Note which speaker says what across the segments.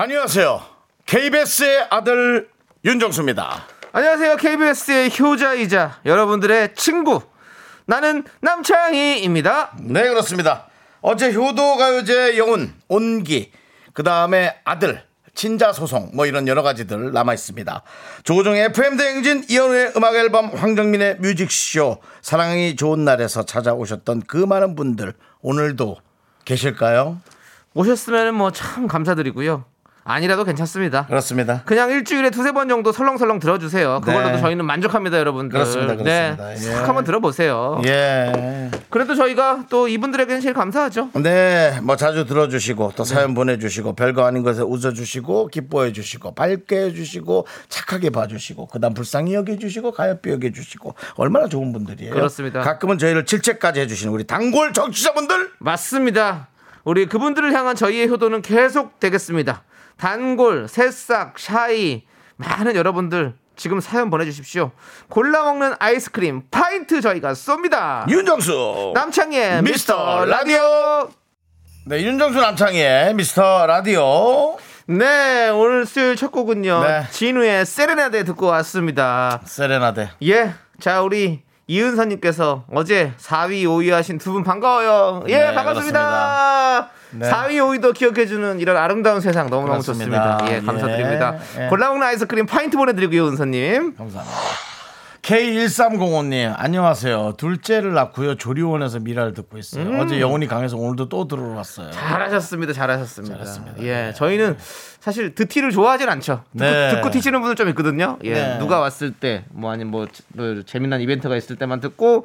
Speaker 1: 안녕하세요. KBS의 아들 윤정수입니다.
Speaker 2: 안녕하세요. KBS의 효자이자 여러분들의 친구. 나는 남창희입니다.
Speaker 1: 네, 그렇습니다. 어제 효도가요제 영혼, 온기, 그 다음에 아들, 친자 소송, 뭐 이런 여러 가지들 남아 있습니다. 조종의 FM대행진 이현우의 음악 앨범 황정민의 뮤직쇼, 사랑이 좋은 날에서 찾아오셨던 그 많은 분들, 오늘도 계실까요?
Speaker 2: 오셨으면 뭐 참 감사드리고요. 아니라도 괜찮습니다.
Speaker 1: 그렇습니다.
Speaker 2: 그냥 일주일에 두세 번 정도 설렁설렁 들어주세요. 그걸로도
Speaker 1: 네.
Speaker 2: 저희는 만족합니다, 여러분들.
Speaker 1: 그렇습니다, 그렇습니다.
Speaker 2: 네.
Speaker 1: 예.
Speaker 2: 싹 한번 들어보세요.
Speaker 1: 예.
Speaker 2: 그래도 저희가 또 이분들에게는 제일 감사하죠.
Speaker 1: 네, 뭐 자주 들어주시고 또 사연 보내주시고 별거 아닌 것에 웃어주시고 기뻐해주시고 밝게 해주시고 착하게 봐주시고 그다음 불쌍히 여겨주시고 가엽게 여겨주시고 얼마나 좋은 분들이에요.
Speaker 2: 그렇습니다.
Speaker 1: 가끔은 저희를 질책까지 해주시는 우리 단골 청취자분들
Speaker 2: 맞습니다. 우리 그분들을 향한 저희의 효도는 계속 되겠습니다. 단골, 새싹, shy, 많은 여러분들 지금 사연 보내주십시오. 골라 먹는 아이스크림 파인트 저희가 쏩니다.
Speaker 1: 윤정수
Speaker 2: 남창희의
Speaker 1: 미스터
Speaker 2: 라디오.
Speaker 1: 네 윤정수 남창희의 미스터 라디오
Speaker 2: 네, 오늘 수요일 첫 곡은요.
Speaker 1: 네.
Speaker 2: 진우의 세레나데 듣고 왔습니다.
Speaker 1: 세레나데
Speaker 2: 예. 자, 우리 이은서님께서 어제 4위, 5위 하신 두 분 반가워요. 예,
Speaker 1: 네,
Speaker 2: 반갑습니다.
Speaker 1: 네.
Speaker 2: 4위, 5위도 기억해주는 이런 아름다운 세상 너무너무
Speaker 1: 그렇습니다.
Speaker 2: 좋습니다. 예, 감사드립니다.
Speaker 1: 예, 예.
Speaker 2: 골라먹는 아이스크림 파인트 보내드리고요, 은서님.
Speaker 1: 감사합니다. K1305님, 안녕하세요. 둘째를 낳고요. 조리원에서 미라를 듣고 있어요.
Speaker 2: 음.
Speaker 1: 어제 영혼이 강해서 오늘도 또 들어왔어요.
Speaker 2: 잘하셨습니다. 잘하셨습니다.
Speaker 1: 잘했습니다.
Speaker 2: 예, 저희는 사실 듣티를 좋아하진 않죠. 듣고,
Speaker 1: 네.
Speaker 2: 듣고 티치는 분들 좀 있거든요. 예,
Speaker 1: 네.
Speaker 2: 누가 왔을 때, 뭐 아니면 뭐, 뭐 재미난 이벤트가 있을 때만 듣고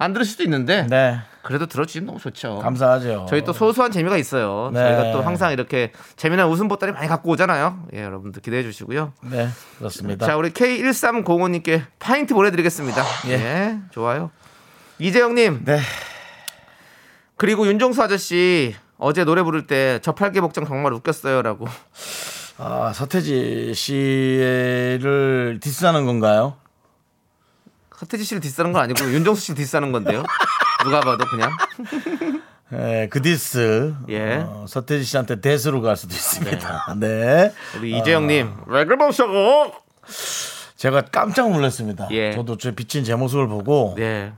Speaker 2: 안 들을 수도 있는데
Speaker 1: 네,
Speaker 2: 그래도 들어주시면 너무 좋죠.
Speaker 1: 감사하죠.
Speaker 2: 저희 또 소소한 재미가 있어요.
Speaker 1: 네.
Speaker 2: 저희가 또 항상 이렇게 재미난 웃음 보따리 많이 갖고 오잖아요. 예, 여러분들 기대해 주시고요.
Speaker 1: 네, 그렇습니다.
Speaker 2: 자, 우리 K1305님께 파인트 보내드리겠습니다.
Speaker 1: 예.
Speaker 2: 예, 좋아요. 이재영님,
Speaker 1: 네.
Speaker 2: 그리고 윤정수 아저씨 어제 노래 부를 때 저팔계 복장 정말 웃겼어요라고.
Speaker 1: 아, 서태지 씨를 diss하는 건가요?
Speaker 2: 서태지 씨를 diss하는 건 아니고 윤정수 씨 diss하는 건데요. 누가 봐도 그냥.
Speaker 1: 예, 그 디스.
Speaker 2: 예.
Speaker 1: 어, 서태지 씨한테 대수로 갈 수도 있습니다. 네.
Speaker 2: 우리 이재영님 왜 그러셔고?
Speaker 1: 제가 깜짝 놀랐습니다.
Speaker 2: 예.
Speaker 1: 저도 제 비친 제 모습을 보고
Speaker 2: 네,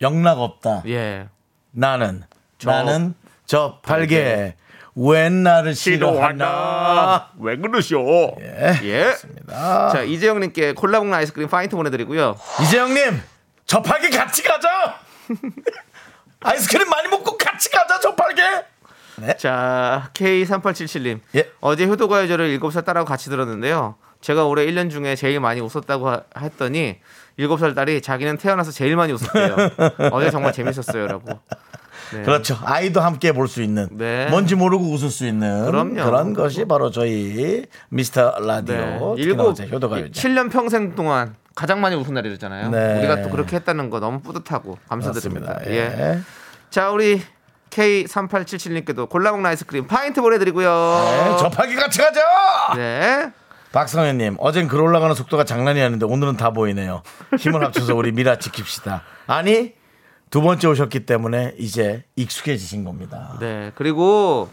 Speaker 1: 영락 없다.
Speaker 2: 예.
Speaker 1: 나는
Speaker 2: 저-
Speaker 1: 나는 저팔계 왜 나를 싫어하나.
Speaker 2: 왜 그러셔?
Speaker 1: 예.
Speaker 2: 예.
Speaker 1: 그렇습니다.
Speaker 2: 자 이재영님께 콜라 먹는 아이스크림 파인트 보내드리고요.
Speaker 1: 이재영님 저 팔게 같이 가자. 아이스크림 많이 먹고 같이 가자 저 팔게.
Speaker 2: 자 K3877님
Speaker 1: 예.
Speaker 2: 어제 효도가요제를 7살 딸하고 같이 들었는데요. 제가 올해 1년 중에 제일 많이 웃었다고 하- 했더니 7살 딸이 자기는 태어나서 제일 많이 웃었대요. 어제 정말 재밌었어요라고. 네.
Speaker 1: 그렇죠. 아이도 함께 볼 수 있는
Speaker 2: 네.
Speaker 1: 뭔지 모르고 웃을 수 있는
Speaker 2: 그럼요.
Speaker 1: 그런 것이 바로 저희 미스터
Speaker 2: 네.
Speaker 1: 라디오 특히나
Speaker 2: 일곱
Speaker 1: 효도가 요제
Speaker 2: 7년 평생 동안 가장 많이 웃은 날이잖아요.
Speaker 1: 네.
Speaker 2: 우리가 또 그렇게 했다는 거 너무 뿌듯하고 감사드립니다. 예.
Speaker 1: 예.
Speaker 2: 자 우리 K3877님께도 골라먹는 아이스크림 파인트 보내드리고요.
Speaker 1: 네, 접하기 같이 가자.
Speaker 2: 네.
Speaker 1: 박성현님 어젠 글 올라가는 속도가 장난이 아닌데 오늘은 다 보이네요. 힘을 합쳐서 우리 미라 지킵시다. 아니 두 번째 오셨기 때문에 이제 익숙해지신 겁니다.
Speaker 2: 네. 그리고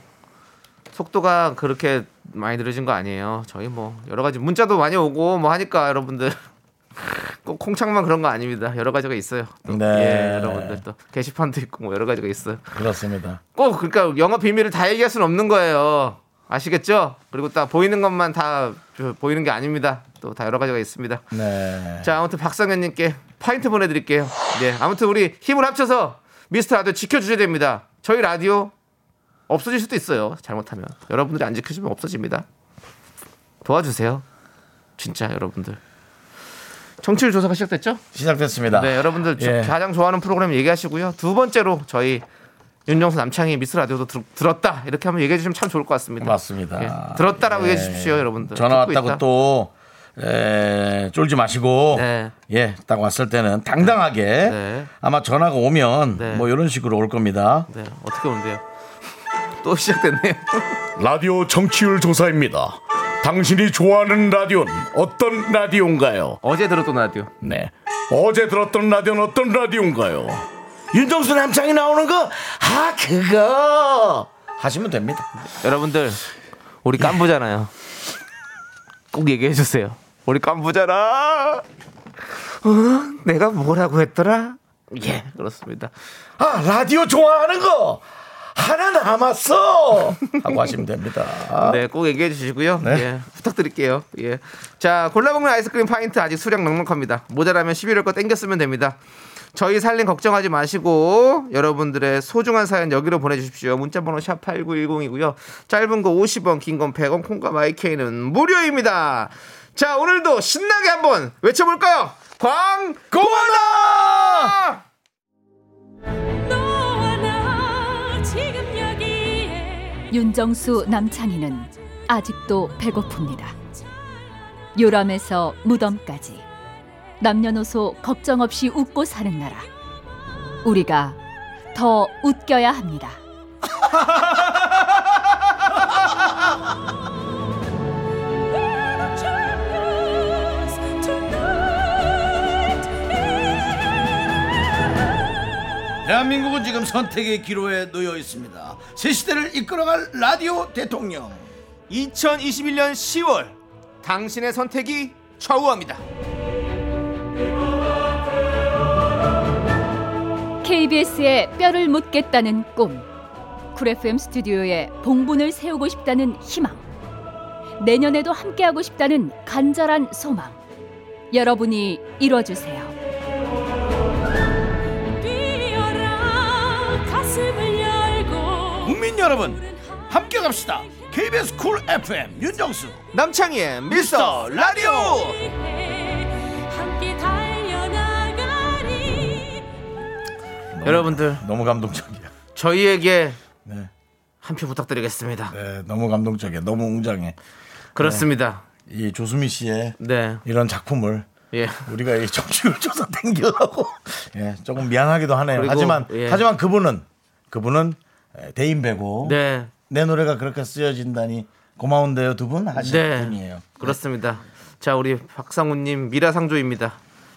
Speaker 2: 속도가 그렇게 많이 느려진 거 아니에요. 저희 뭐 여러 가지 문자도 많이 오고 뭐 하니까 여러분들 꼭 콩창만 그런 거 아닙니다. 여러 가지가 있어요. 또.
Speaker 1: 네.
Speaker 2: 예, 여러분들 또 게시판도 있고 뭐 여러 가지가 있어요.
Speaker 1: 그렇습니다.
Speaker 2: 꼭 그러니까 영업 비밀을 다 얘기할 수는 없는 거예요. 아시겠죠? 그리고 딱 보이는 것만 다 보이는 게 아닙니다. 또 다 여러 가지가 있습니다.
Speaker 1: 네.
Speaker 2: 자, 아무튼 박성현님께 파인트 보내드릴게요. 네, 아무튼 우리 힘을 합쳐서 미스터 라디오 지켜주셔야 됩니다. 저희 라디오 없어질 수도 있어요. 잘못하면 여러분들이 안 지켜주면 없어집니다. 도와주세요. 진짜 여러분들. 정치율 조사가 시작됐죠?
Speaker 1: 시작됐습니다.
Speaker 2: 네, 여러분들 저-
Speaker 1: 예.
Speaker 2: 가장 좋아하는 프로그램 얘기하시고요. 두 번째로 저희 윤정수 남창희 미스 라디오도 들, 들었다 이렇게 한번 얘기해 주시면 참 좋을 것 같습니다.
Speaker 1: 맞습니다.
Speaker 2: 예, 들었다라고
Speaker 1: 예.
Speaker 2: 얘기해 주십시오, 여러분들.
Speaker 1: 전화 왔다고
Speaker 2: 있다.
Speaker 1: 또 에, 쫄지 마시고
Speaker 2: 네.
Speaker 1: 예, 딱 왔을 때는 당당하게
Speaker 2: 네.
Speaker 1: 아마 전화가 오면
Speaker 2: 네.
Speaker 1: 뭐 이런 식으로 올 겁니다.
Speaker 2: 네, 어떻게 오는데요? 또 시작됐네요.
Speaker 1: 라디오 정치율 조사입니다. 당신이 좋아하는 라디오는 어떤 라디오인가요?
Speaker 2: 어제 들었던 라디오.
Speaker 1: 네. 어제 들었던 라디오는 어떤 라디오인가요? 윤정수 남창이 나오는 거? 아, 그거! 하시면 됩니다.
Speaker 2: 여러분들 우리 깐부잖아요. 꼭 얘기해 주세요. 우리 깐부잖아. 어? 내가 뭐라고 했더라? 예, 그렇습니다.
Speaker 1: 아, 라디오 좋아하는 거! 하나 남았어! 하고 하시면 됩니다.
Speaker 2: 네, 꼭 얘기해 주시고요.
Speaker 1: 네.
Speaker 2: 예, 부탁드릴게요. 예. 자, 골라먹는 아이스크림 파인트 아직 수량 넉넉합니다. 모자라면 11월 거 땡겨 쓰면 됩니다. 저희 살림 걱정하지 마시고 여러분들의 소중한 사연 여기로 보내주십시오. 문자번호 샵 8910이고요. 짧은 거 50원, 긴 건 100원, 콩과 마이케이는 무료입니다. 자, 오늘도 신나게 한번 외쳐볼까요? 광고하다!
Speaker 3: 너와 나 지금 여기에
Speaker 4: 윤정수 남창희는 아직도 배고픕니다. 요람에서 무덤까지 남녀노소 걱정 없이 웃고 사는 나라. 우리가 더 웃겨야 합니다.
Speaker 1: 대한민국은 지금 선택의 기로에 놓여 있습니다. 새 시대를 이끌어갈 라디오 대통령.
Speaker 2: 2021년 10월 당신의 선택이 좌우합니다.
Speaker 4: KBS에 뼈를 묻겠다는 꿈. 쿨 FM 스튜디오에 봉분을 세우고 싶다는 희망. 내년에도 함께하고 싶다는 간절한 소망. 여러분이 이뤄주세요.
Speaker 1: 국민 여러분, 함께 갑시다. KBS 쿨 FM 윤정수
Speaker 2: 남창희의 미스터 라디오! 여러분들
Speaker 1: 너무 감동적이야.
Speaker 2: 저희에게
Speaker 1: 네,
Speaker 2: 한 표 부탁드리겠습니다.
Speaker 1: 네, 너무 감동적이야. 너무 웅장해.
Speaker 2: 그렇습니다.
Speaker 1: 이 조수미 씨의
Speaker 2: 네.
Speaker 1: 이런 작품을
Speaker 2: 예.
Speaker 1: 우리가 이 정치율 조사 땡기려고 예, 조금 미안하기도 하네요.
Speaker 2: 그리고,
Speaker 1: 하지만
Speaker 2: 예.
Speaker 1: 하지만 그분은 그분은 대인 배고
Speaker 2: 네.
Speaker 1: 내 노래가 그렇게 쓰여진다니 고마운데요 두 분 하실
Speaker 2: 네.
Speaker 1: 분이에요.
Speaker 2: 그렇습니다. 자, 우리 박상우님 미라상조입니다.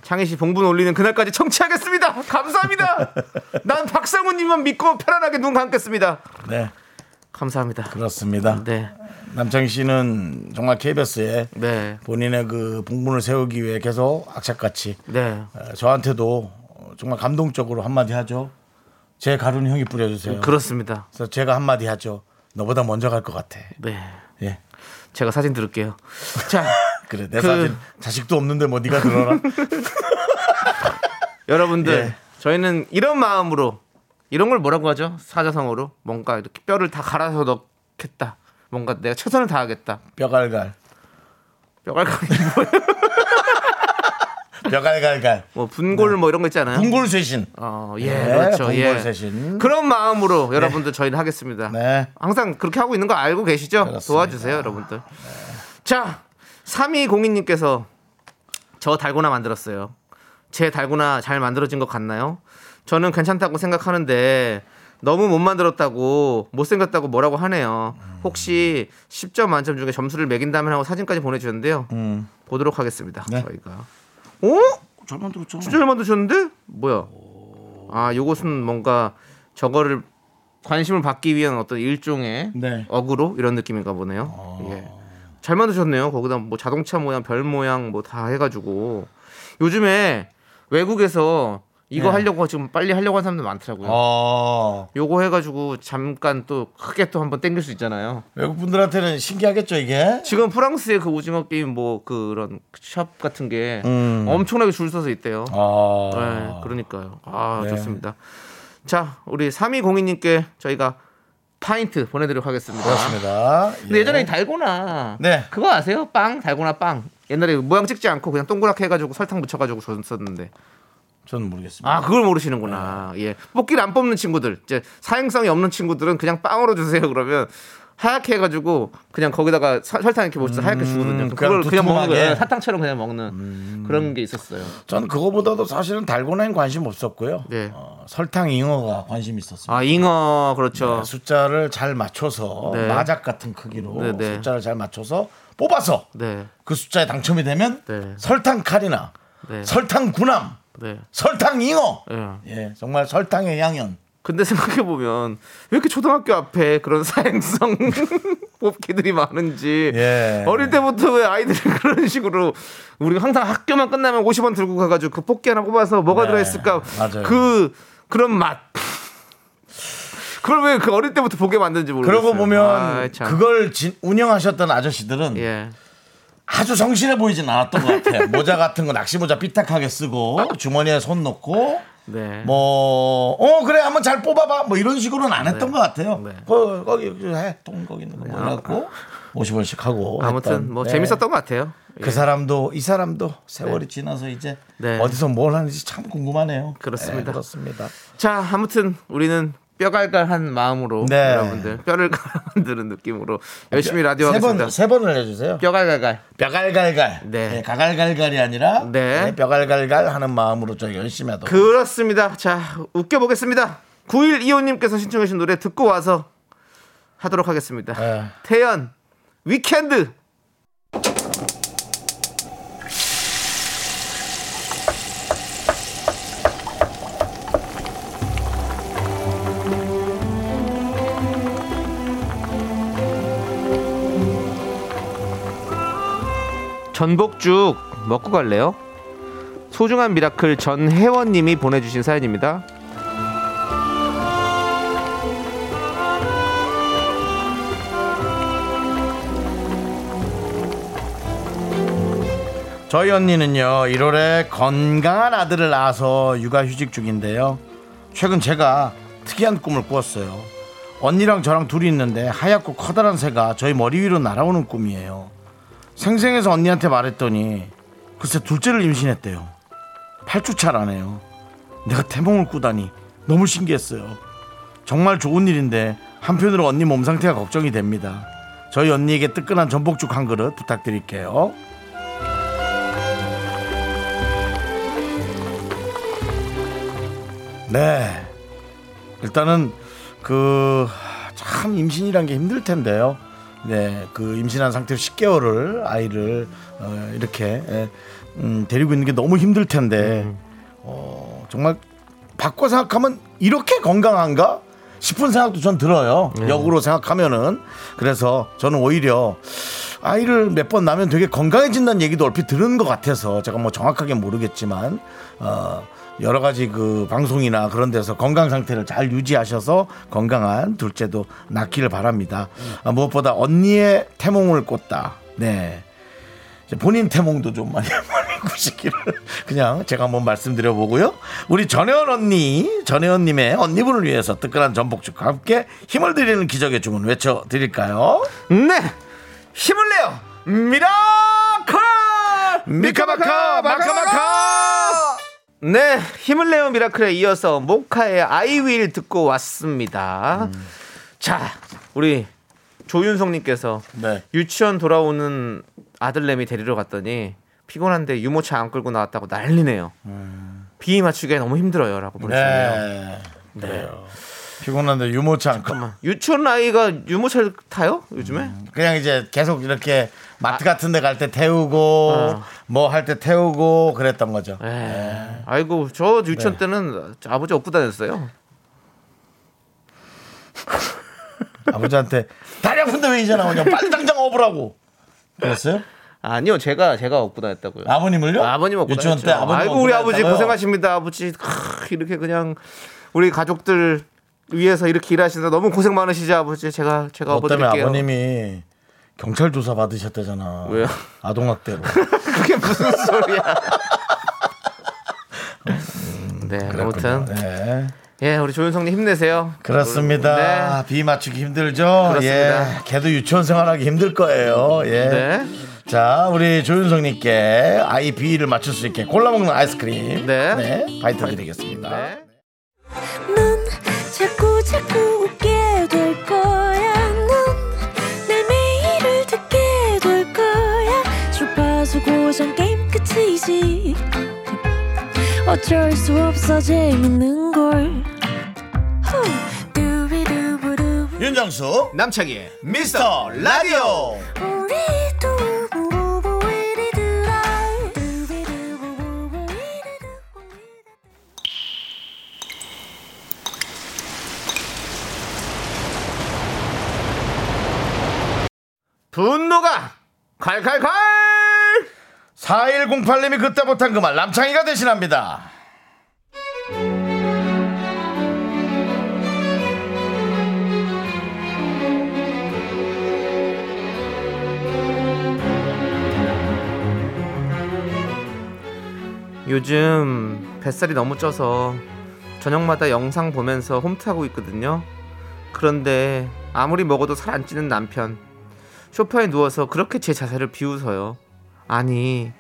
Speaker 2: 창희 씨 봉분 올리는 그날까지 청취하겠습니다. 감사합니다. 난 박상우님만 믿고 편안하게 눈 감겠습니다.
Speaker 1: 네,
Speaker 2: 감사합니다.
Speaker 1: 그렇습니다.
Speaker 2: 네,
Speaker 1: 남창희 씨는 정말 KBS에
Speaker 2: 네,
Speaker 1: 본인의 그 봉분을 세우기 위해 계속 악착같이
Speaker 2: 네.
Speaker 1: 어, 저한테도 정말 감동적으로 한마디 하죠. 제 가루는 형이 뿌려주세요.
Speaker 2: 그렇습니다.
Speaker 1: 그래서 제가 한마디 하죠. 너보다 먼저 갈 것 같아.
Speaker 2: 네,
Speaker 1: 예.
Speaker 2: 제가 사진 들을게요. 자,
Speaker 1: 그래 내
Speaker 2: 그-
Speaker 1: 사진 자식도 없는데 뭐 네가 들어라.
Speaker 2: 여러분들
Speaker 1: 예.
Speaker 2: 저희는 이런 마음으로 이런 걸 뭐라고 하죠? 사자성어로 뭔가 이렇게 뼈를 다 갈아서 넣겠다. 뭔가 내가 최선을 다하겠다.
Speaker 1: 뼈갈갈.
Speaker 2: 뼈갈갈이 뭐예요?
Speaker 1: 뼈갈갈갈.
Speaker 2: 뭐 분골 뭐 이런 거 있잖아요.
Speaker 1: 궁골 쇄신.
Speaker 2: 어, 예,
Speaker 1: 네,
Speaker 2: 그렇죠.
Speaker 1: 궁골
Speaker 2: 예.
Speaker 1: 쇄신.
Speaker 2: 그런 마음으로 여러분들 저희는 하겠습니다.
Speaker 1: 네.
Speaker 2: 항상 그렇게 하고 있는 거 알고 계시죠?
Speaker 1: 그렇습니다.
Speaker 2: 도와주세요, 여러분들. 자, 3202님께서 저 달고나 만들었어요. 제 달고나 잘 만들어진 것 같나요? 저는 괜찮다고 생각하는데 너무 못 만들었다고 못생겼다고 뭐라고 하네요. 혹시 10점 만점 중에 점수를 매긴다면 하고 사진까지 보내주셨는데요.
Speaker 1: 음.
Speaker 2: 보도록 하겠습니다.
Speaker 1: 네.
Speaker 2: 저희가. 어?
Speaker 1: 잘 만들었죠.
Speaker 2: 진짜 잘 만드셨는데? 뭐야? 아, 요것은 뭔가 저거를 관심을 받기 위한 어떤 일종의
Speaker 1: 네.
Speaker 2: 어그로 이런 느낌인가 보네요. 예. 잘 만드셨네요. 거기다 뭐 자동차 모양, 별 모양 뭐 다 해가지고 요즘에 외국에서 이거
Speaker 1: 네.
Speaker 2: 하려고 지금 빨리 하려고 하는 사람들 많더라고요.
Speaker 1: 어.
Speaker 2: 요거 해가지고 잠깐 또 크게 또 한번 땡길 수 있잖아요.
Speaker 1: 외국 분들한테는 신기하겠죠 이게.
Speaker 2: 지금 프랑스의 그 오징어 게임 뭐 그런 샵 같은 게
Speaker 1: 음.
Speaker 2: 엄청나게 줄 서서 있대요.
Speaker 1: 아.
Speaker 2: 네, 그러니까요. 아,
Speaker 1: 네.
Speaker 2: 좋습니다. 자, 우리 3202님께 저희가 파인트 보내드리도록 하겠습니다.
Speaker 1: 그렇습니다.
Speaker 2: 근데 예 전에 이 달고나
Speaker 1: 네.
Speaker 2: 그거 아세요? 빵 달고나 빵 옛날에 모양 찍지 않고 그냥 동그랗게 해가지고 설탕 묻혀가지고 줬었는데
Speaker 1: 저는 모르겠습니다.
Speaker 2: 아, 그걸 모르시는구나. 예. 뽑기를 안 뽑는 친구들, 이제 사행성이 없는 친구들은 그냥 빵으로 주세요. 그러면 하얗게 해가지고 그냥 거기다가 사- 설탕 이렇게 묻혀서 하얗게 주거든요. 그걸
Speaker 1: 그냥
Speaker 2: 그냥 먹는. 거예요. 사탕처럼 그냥 먹는 그런 게 있었어요.
Speaker 1: 저는 그거보다도 사실은 달고나엔 관심 없었고요.
Speaker 2: 네.
Speaker 1: 어, 설탕 잉어가 관심 있었습니다.
Speaker 2: 아, 잉어, 그렇죠.
Speaker 1: 네, 숫자를 잘 맞춰서
Speaker 2: 네.
Speaker 1: 마작 같은 크기로
Speaker 2: 네, 네.
Speaker 1: 숫자를 잘 맞춰서 뽑아서
Speaker 2: 네.
Speaker 1: 그 숫자에 당첨이 되면
Speaker 2: 네.
Speaker 1: 설탕 칼이나
Speaker 2: 네.
Speaker 1: 설탕 구남,
Speaker 2: 네.
Speaker 1: 설탕 잉어.
Speaker 2: 예.
Speaker 1: 예, 정말 설탕의 양연.
Speaker 2: 근데 생각해 보면 왜 이렇게 초등학교 앞에 그런 사행성 뽑기들이 많은지
Speaker 1: 예.
Speaker 2: 어릴 때부터 왜 아이들이 그런 식으로 우리가 항상 학교만 끝나면 50원 들고 가가지고 그 뽑기 하나 뽑아서 뭐가
Speaker 1: 네,
Speaker 2: 들어있을까
Speaker 1: 맞아요.
Speaker 2: 그 그런 맛 그걸 왜 그 어릴 때부터 보게 만드는지 모르겠어요.
Speaker 1: 그러고 보면
Speaker 2: 참.
Speaker 1: 그걸 진- 운영하셨던 아저씨들은
Speaker 2: 예.
Speaker 1: 아주 성실해 보이진 않았던 것 같아요. 모자 같은 거 낚시 모자 삐딱하게 쓰고 주머니에 손 넣고
Speaker 2: 네.
Speaker 1: 뭐, 어, 그래, 한번 잘 뽑아봐. 뭐 이런 식으로는 안 했던 것 같아요.
Speaker 2: 네.
Speaker 1: 거, 거기, 해. 통 거기 있는 거 몰랐고, 50원씩 하고.
Speaker 2: 아무튼
Speaker 1: 했던.
Speaker 2: 뭐
Speaker 1: 네.
Speaker 2: 재밌었던 것 같아요.
Speaker 1: 그 사람도, 이 사람도 세월이 지나서 이제
Speaker 2: 네.
Speaker 1: 어디서 뭘 하는지 참 궁금하네요.
Speaker 2: 그렇습니다.
Speaker 1: 네, 그렇습니다.
Speaker 2: 자, 아무튼 우리는 뼈갈갈한 마음으로
Speaker 1: 네.
Speaker 2: 여러분들 뼈를 만드는 느낌으로 열심히 라디오
Speaker 1: 세
Speaker 2: 하겠습니다.
Speaker 1: 번, 세 번을 해주세요.
Speaker 2: 뼈갈갈갈.
Speaker 1: 뼈갈갈갈.
Speaker 2: 네.
Speaker 1: 네, 가갈갈갈이 아니라
Speaker 2: 네.
Speaker 1: 네, 뼈갈갈갈 하는 마음으로 저 열심히 하도록.
Speaker 2: 그렇습니다. 자, 웃겨보겠습니다. 9125님께서 신청하신 노래 듣고 와서 하도록 하겠습니다.
Speaker 1: 네.
Speaker 2: 태연, 위켄드. 전복죽 먹고 갈래요? 소중한 미라클 전혜원님이 보내주신 사연입니다.
Speaker 1: 저희 언니는요 1월에 건강한 아들을 낳아서 육아휴직 중인데요 최근 제가 특이한 꿈을 꾸었어요 언니랑 저랑 둘이 있는데 하얗고 커다란 새가 저희 머리 위로 날아오는 꿈이에요 생생해서 언니한테 말했더니 글쎄 둘째를 임신했대요. 8주 차라네요. 내가 태몽을 꾸다니 너무 신기했어요. 정말 좋은 일인데 한편으로 언니 몸 상태가 걱정이 됩니다. 저희 언니에게 뜨끈한 전복죽 한 그릇 부탁드릴게요. 네. 일단은 그 참 임신이란 게 힘들 텐데요. 네, 그 임신한 상태로 10개월을 아이를 어, 이렇게 예, 음, 데리고 있는 게 너무 힘들 텐데 어, 정말 바꿔 생각하면 이렇게 건강한가 싶은 생각도 전 들어요. 역으로 생각하면은 그래서 저는 오히려 아이를 몇 번 낳으면 되게 건강해진다는 얘기도 얼핏 들은 것 같아서 제가 뭐 정확하게 모르겠지만 어, 여러 가지 그 방송이나 그런 데서 건강 상태를 잘 유지하셔서 건강한 둘째도 낳기를 바랍니다. 아, 무엇보다 언니의 태몽을 꿨다. 네. 본인 태몽도 좀 많이 많이 꾸시기를 그냥 제가 한번 말씀드려 보고요. 우리 전혜원 언니, 전혜원님의 언니분을 위해서 뜨끈한 전복죽과 함께 힘을 드리는 기적의 주문 외쳐 드릴까요?
Speaker 2: 네, 힘을 내요, 미라클,
Speaker 1: 미카마카 마카마카.
Speaker 2: 네, 힘을 내요 미라클에 이어서 모카의 I Will 듣고 왔습니다. 자, 우리 조윤성님께서
Speaker 1: 네.
Speaker 2: 유치원 돌아오는 아들내미 데리러 갔더니 피곤한데 유모차 안 끌고 나왔다고 난리네요. 비 맞추기가 너무 힘들어요라고 보내주네요.
Speaker 1: 네. 그래요. 피곤한데 유모차 않고
Speaker 2: 잠깐만, 유치원 아이가 유모차를 타요 요즘에?
Speaker 1: 그냥 이제 계속 이렇게 마트 같은 데 갈 때 태우고
Speaker 2: 어.
Speaker 1: 뭐할 때 태우고 그랬던 거죠.
Speaker 2: 에 아이고 저 유치원
Speaker 1: 네.
Speaker 2: 때는 아버지 업고 다녔어요.
Speaker 1: 아버지한테 다리 아픈데 왜 이제 나오냐 빨리 당장 업으라고 그랬어요?
Speaker 2: 아니요, 제가 제가 업고 다녔다고요.
Speaker 1: 아버님을요?
Speaker 2: 아 버님 업고
Speaker 1: 유치원 때
Speaker 2: 다녔죠.
Speaker 1: 아버님
Speaker 2: 아이고 우리 아버지
Speaker 1: 다녔다고요?
Speaker 2: 고생하십니다. 아버지 크, 이렇게 그냥 우리 가족들 위해서 이렇게 일하시는데 너무 고생 많으시죠 아버지. 제가 제가
Speaker 1: 너 때문에
Speaker 2: 업어드릴게요.
Speaker 1: 아버님이 경찰 조사 받으셨대잖아.
Speaker 2: 왜요?
Speaker 1: 아동학대로.
Speaker 2: 그게 무슨 소리야? 네, 아무튼
Speaker 1: 네.
Speaker 2: 예, 우리 조윤성님 힘내세요.
Speaker 1: 그렇습니다.
Speaker 2: 네.
Speaker 1: 비 맞추기 힘들죠.
Speaker 2: 그렇습니다.
Speaker 1: 예, 걔도 유치원 생활하기 힘들 거예요. 예.
Speaker 2: 네.
Speaker 1: 자, 우리 조윤성님께 아이 비위를 맞출 수 있게 골라 먹는 아이스크림.
Speaker 2: 네.
Speaker 1: 파이터 드리겠습니다.
Speaker 2: 네.
Speaker 3: 넌 자꾸 자꾸 웃게 될 거야. 넌내 매일을 듣게 될 거야. 주파수 고정 게임 끝이지. 어쩔 수 없어 재밌는 걸.
Speaker 1: 윤정수
Speaker 2: 남창희의
Speaker 1: 미스터 라디오.
Speaker 2: 분노가 칼칼칼!
Speaker 1: 4108님이 그때 못한 그 말 남창희가 대신합니다.
Speaker 2: 요즘 뱃살이 너무 쪄서 저녁마다 영상 보면서 홈트하고 있거든요. 그런데 아무리 먹어도 살 안 찌는 남편. 소파에 누워서 그렇게 제 자세를 비웃어요. 아니,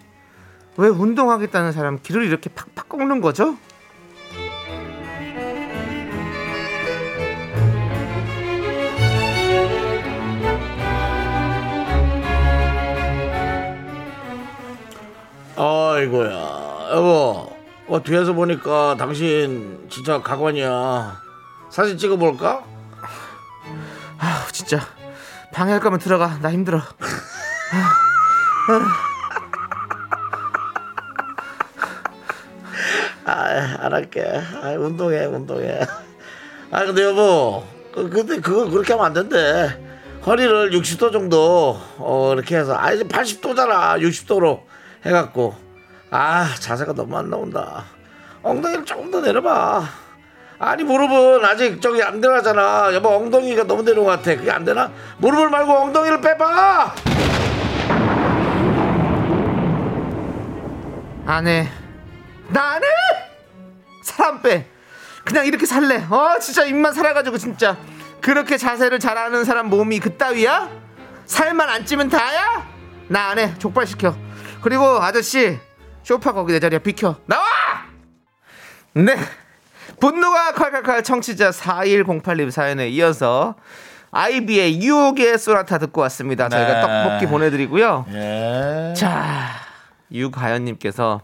Speaker 2: 왜 운동하겠다는 사람 기를 이렇게 팍팍 꺾는 거죠?
Speaker 1: 아이고야 여보 어, 뒤에서 보니까 당신 진짜 가관이야 사진 찍어볼까?
Speaker 2: 아, 진짜 방해할 거면 들어가. 나 힘들어.
Speaker 1: 아, 안 할게. 아, 운동해, 운동해. 아, 근데 여보, 그, 근데 그거 그렇게 하면 안 된대. 허리를 60도 정도, 어, 이렇게 해서, 아, 이제 80도잖아. 60도로 해갖고. 아, 자세가 너무 안 나온다. 엉덩이를 조금 더 내려봐. 아니, 무릎은 아직 저기 안 들어가잖아. 여보, 엉덩이가 너무 내려온 것 같아. 그게 안 되나? 무릎을 말고 엉덩이를 빼봐!
Speaker 2: 안 해. 나안 해! 사람 빼. 그냥 이렇게 살래. 어, 진짜 입만 살아가지고 진짜. 그렇게 자세를 잘하는 사람 몸이 그따위야? 살만 안 찌면 다야? 나 안 해. 족발시켜. 그리고 아저씨, 쇼파 거기 내 자리야. 비켜. 나와! 네. 분노가 칼칼칼 청취자 4108님 사연에 이어서 아이비의 유혹의 소나타 듣고 왔습니다. 저희가
Speaker 1: 네.
Speaker 2: 떡볶이 보내드리고요.
Speaker 1: 예.
Speaker 2: 자, 유가연님께서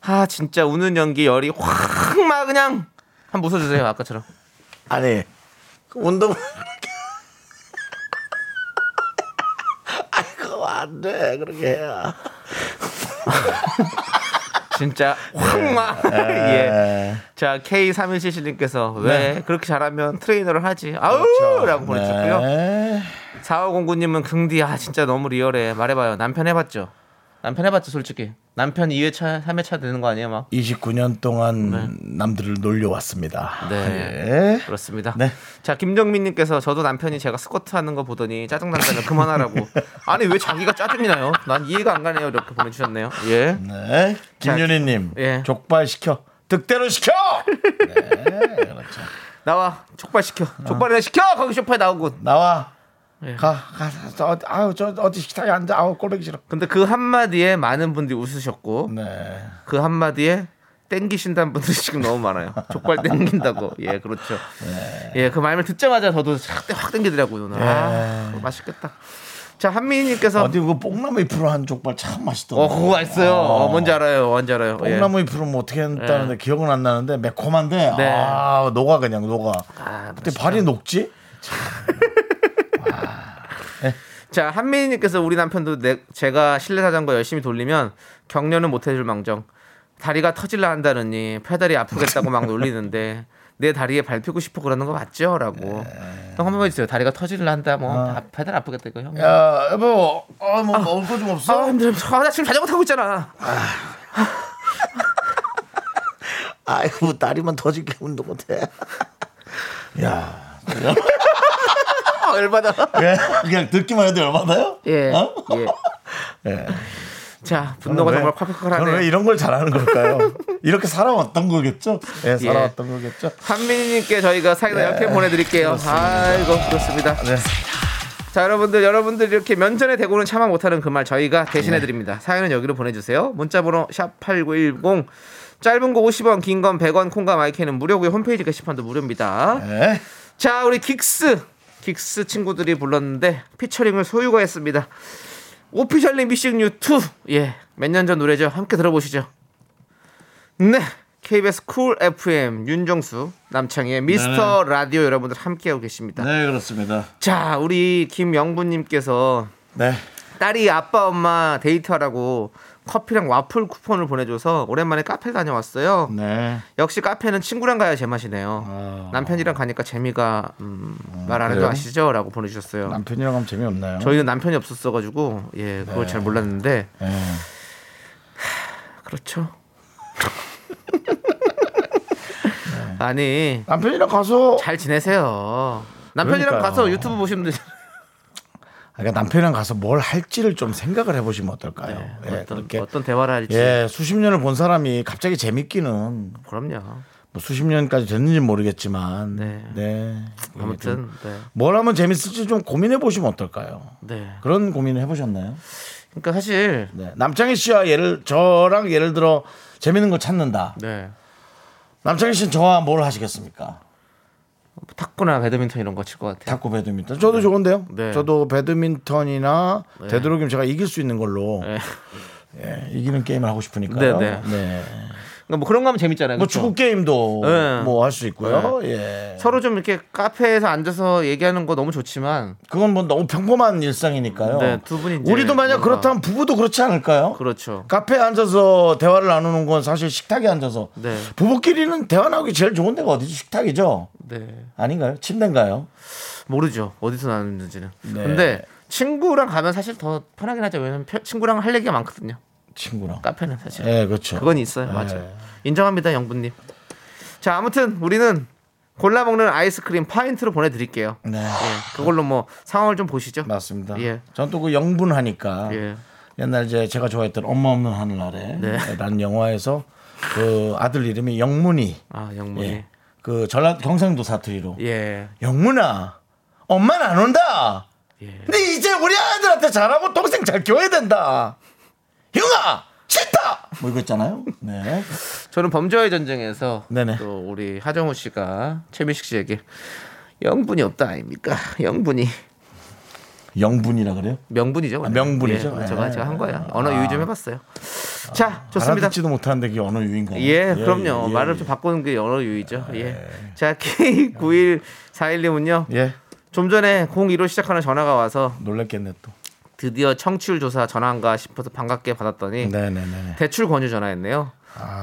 Speaker 2: 아 진짜 우는 연기 열이 확 막 그냥 한번 웃어주세요 아까처럼.
Speaker 1: 아니 그 운동 아이고 안돼 그렇게 해야
Speaker 2: 진짜 확막 예. 자 K3177님께서 왜 그렇게 잘하면 트레이너를 하지? 아우라고 보내주셨고요.
Speaker 1: 네.
Speaker 2: 4509님은 긍디 아 진짜 너무 리얼해 말해봐요. 남편 해봤죠? 남편 해봤죠 솔직히. 남편 2회차 3회차 되는 거 아니에요 막?
Speaker 1: 29년 동안 남들을 놀려왔습니다.
Speaker 2: 네.
Speaker 1: 예.
Speaker 2: 그렇습니다.
Speaker 1: 네.
Speaker 2: 자, 김정민님께서 저도 남편이 제가 스쿼트 하는 거 보더니 짜증난다면 그만하라고. 아니, 왜 자기가 짜증이 나요? 난 이해가 안 가네요. 이렇게 보내주셨네요. 예.
Speaker 1: 네. 김윤희님
Speaker 2: 예.
Speaker 1: 족발 시켜 득대로 시켜. 네, 그렇죠.
Speaker 2: 나와. 족발 시켜. 족발이나 시켜! 거기 쇼파에 나오고.
Speaker 1: 나와.
Speaker 2: 예.
Speaker 1: 가, 가, 저, 아우, 저, 어디 식탁에 앉아. 아우, 꼴보기 싫어.
Speaker 2: 근데 그 한마디에 많은 분들이 웃으셨고,
Speaker 1: 네.
Speaker 2: 그 한마디에 땡기신다는 분들이 지금 너무 많아요. 족발 땡긴다고. 예, 그렇죠. 예, 그 말을 듣자마자 저도 확, 확 땡기더라고요. 오늘. 아, 맛있겠다. 자, 한미희님께서.
Speaker 1: 어디 그 뽕나무 잎으로 한 족발 참 맛있던데.
Speaker 2: 어, 그거 맛있어요. 어, 뭔지 알아요. 뭔지 알아요. 예.
Speaker 1: 뽕나무 잎으로 뭐 어떻게 했다는데 기억은 안 나는데 매콤한데
Speaker 2: 네.
Speaker 1: 아 녹아 그냥 녹아.
Speaker 2: 아,
Speaker 1: 근데 발이 녹지?
Speaker 2: 자 한민희님께서 우리 남편도 내, 제가 실내 자전거 열심히 돌리면 격려는 못 해줄 망정. 다리가 터질라 한다느니 페달이 아프겠다고 막 놀리는데 내 다리에 밟히고 싶어 그러는 거 맞죠? 라고. 형 한번 해주세요. 다리가 터질라 한다. 뭐 아, 페달 아프겠다 이거 형.
Speaker 1: 야 여보, 어뭐 먹을 거 좀 없어?
Speaker 2: 아 힘들어 아, 나 지금 자전거 타고 있잖아.
Speaker 1: 아이고 다리만 터지게 운동 못해. 야,
Speaker 2: 아, 열받아
Speaker 1: 왜? 그냥 듣기만 해도 열받아요?
Speaker 2: 예,
Speaker 1: 어?
Speaker 2: 예.
Speaker 1: 예.
Speaker 2: 자, 분노가
Speaker 1: 저는
Speaker 2: 정말
Speaker 1: 왜- 저는 왜
Speaker 2: 콸콸콸하네.
Speaker 1: 이런 걸 잘하는 걸까요? 이렇게 살아왔던 거겠죠? 예, 살아왔던 거겠죠?
Speaker 2: 한민희님께 저희가 사이다 이렇게 보내드릴게요. 아이고, 그렇습니다.
Speaker 1: 네.
Speaker 2: 자, 여러분들, 여러분들 이렇게 면전에 대고는 차마 못하는 그 말 저희가 대신해 드립니다. 사연은 여기로 보내주세요. 문자번호 샵 8910. 짧은 거 50원, 긴 건 100원, 콩과 마이케이는 무료고요. 홈페이지 게시판도 무료입니다.
Speaker 1: 네.
Speaker 2: 자, 우리 긱스. 긱스 친구들이 불렀는데 피처링을 소유가 했습니다. Officially Missing You, Too. 예. 몇 년 전 노래죠. 함께 들어보시죠. 네. KBS 쿨 FM 윤정수 남창희의 미스터 라디오 여러분들 함께하고 계십니다.
Speaker 1: 네, 그렇습니다.
Speaker 2: 자, 우리 김영부님께서
Speaker 1: 네.
Speaker 2: 딸이 아빠 엄마 데이트하라고 커피랑 와플 쿠폰을 보내줘서 오랜만에 카페 다녀왔어요.
Speaker 1: 네.
Speaker 2: 역시 카페는 친구랑 가야 제맛이네요.
Speaker 1: 아.
Speaker 2: 남편이랑 가니까 재미가 음, 말 안 해도
Speaker 1: 그래요?
Speaker 2: 아시죠?라고 보내주셨어요.
Speaker 1: 남편이랑 하면 재미없나요?
Speaker 2: 저희는 남편이 없었어가지고 예 그걸 잘 몰랐는데
Speaker 1: 네.
Speaker 2: 그렇죠. 아니
Speaker 1: 남편이랑 가서
Speaker 2: 잘 지내세요. 남편이랑
Speaker 1: 그러니까요.
Speaker 2: 가서 유튜브 보시면 되죠.
Speaker 1: 그러니까 남편이랑 가서 뭘 할지를 좀 생각을 해보시면 어떨까요? 예,
Speaker 2: 네, 어떤,
Speaker 1: 그렇게
Speaker 2: 어떤 대화를 할지.
Speaker 1: 예, 수십 년을 본 사람이 갑자기 재밌기는
Speaker 2: 그럼요.
Speaker 1: 뭐 수십 년까지 됐는지 모르겠지만
Speaker 2: 네.
Speaker 1: 네.
Speaker 2: 아무튼 네.
Speaker 1: 뭘 하면 재밌을지 좀 고민해 보시면 어떨까요?
Speaker 2: 네.
Speaker 1: 그런 고민을 해보셨나요?
Speaker 2: 그러니까 사실
Speaker 1: 네. 남창희 씨와 예를 저랑 예를 들어 재밌는 걸 찾는다.
Speaker 2: 네.
Speaker 1: 남창희 씨는 저와 뭘 하시겠습니까?
Speaker 2: 탁구나 배드민턴 이런 거 칠 것 같아요.
Speaker 1: 탁구 배드민턴. 저도 좋은데요.
Speaker 2: 네.
Speaker 1: 저도 배드민턴이나 되도록이면 제가 이길 수 있는 걸로
Speaker 2: 네.
Speaker 1: 예, 이기는 게임을 하고 싶으니까요.
Speaker 2: 네, 네.
Speaker 1: 네.
Speaker 2: 뭐 그런 거 하면 재밌잖아요.
Speaker 1: 뭐
Speaker 2: 그쵸?
Speaker 1: 축구 게임도
Speaker 2: 네.
Speaker 1: 뭐할 수 있고요. 예.
Speaker 2: 서로 좀 이렇게 카페에서 앉아서 얘기하는 거 너무 좋지만
Speaker 1: 그건 뭐 너무 평범한 일상이니까요.
Speaker 2: 네, 두 분이
Speaker 1: 우리도 만약
Speaker 2: 뭔가-
Speaker 1: 그렇다면 부부도 그렇지 않을까요?
Speaker 2: 그렇죠.
Speaker 1: 카페에 앉아서 대화를 나누는 건 사실 식탁에 앉아서
Speaker 2: 네.
Speaker 1: 부부끼리는 대화 나누기 제일 좋은 데가 어디지? 식탁이죠?
Speaker 2: 네.
Speaker 1: 아닌가요? 침대인가요?
Speaker 2: 모르죠. 어디서 나누는지는.
Speaker 1: 네.
Speaker 2: 근데 친구랑 가면 사실 더 편하긴 하죠. 왜냐면 펴- 친구랑 할 얘기가 많거든요.
Speaker 1: 친구랑.
Speaker 2: 카페는 사실.
Speaker 1: 예, 그렇죠.
Speaker 2: 그건 있어요.
Speaker 1: 네.
Speaker 2: 맞아요. 인정합니다, 영분님. 자, 아무튼 우리는 골라 먹는 아이스크림 파인트로 보내드릴게요.
Speaker 1: 네.
Speaker 2: 예, 그걸로 뭐 상황을 좀 보시죠.
Speaker 1: 맞습니다.
Speaker 2: 예.
Speaker 1: 전 또 그 영분 하니까
Speaker 2: 예.
Speaker 1: 옛날 이제 제가 좋아했던 엄마 없는 하늘아래
Speaker 2: 네.
Speaker 1: 라는 영화에서 그 아들 이름이 영문이
Speaker 2: 아, 영문이.
Speaker 1: 예. 그 전라 경상도 사투리로
Speaker 2: 예.
Speaker 1: 영문아 엄마는 안 온다.
Speaker 2: 예.
Speaker 1: 근데 이제 우리 아들한테 잘하고 동생 잘 키워야 된다. 형아 싫다. 뭐 이거 있잖아요. 네.
Speaker 2: 저는 범죄와의 전쟁에서
Speaker 1: 네네.
Speaker 2: 또 우리 하정우 씨가 최민식 씨에게 영분이 없다 아닙니까? 영분이
Speaker 1: 영분이라 그래요?
Speaker 2: 명분이죠.
Speaker 1: 아, 명분이죠.
Speaker 2: 예, 제가
Speaker 1: 예.
Speaker 2: 제가 한 거야. 언어 유의 좀 해봤어요. 자, 좋습니다.
Speaker 1: 알아듣지도 못하는데 그게 언어 유인가요?
Speaker 2: 예, 그럼요.
Speaker 1: 예,
Speaker 2: 말을
Speaker 1: 예.
Speaker 2: 좀 바꾸는 게 언어 유의죠. 예. 자, K9141님은요.
Speaker 1: 예.
Speaker 2: 좀 전에 02로 시작하는 전화가 와서
Speaker 1: 놀랬겠네 또.
Speaker 2: 드디어 청취율 조사 전화인가 싶어서 반갑게 받았더니
Speaker 1: 네네네.
Speaker 2: 대출 권유 전화했네요.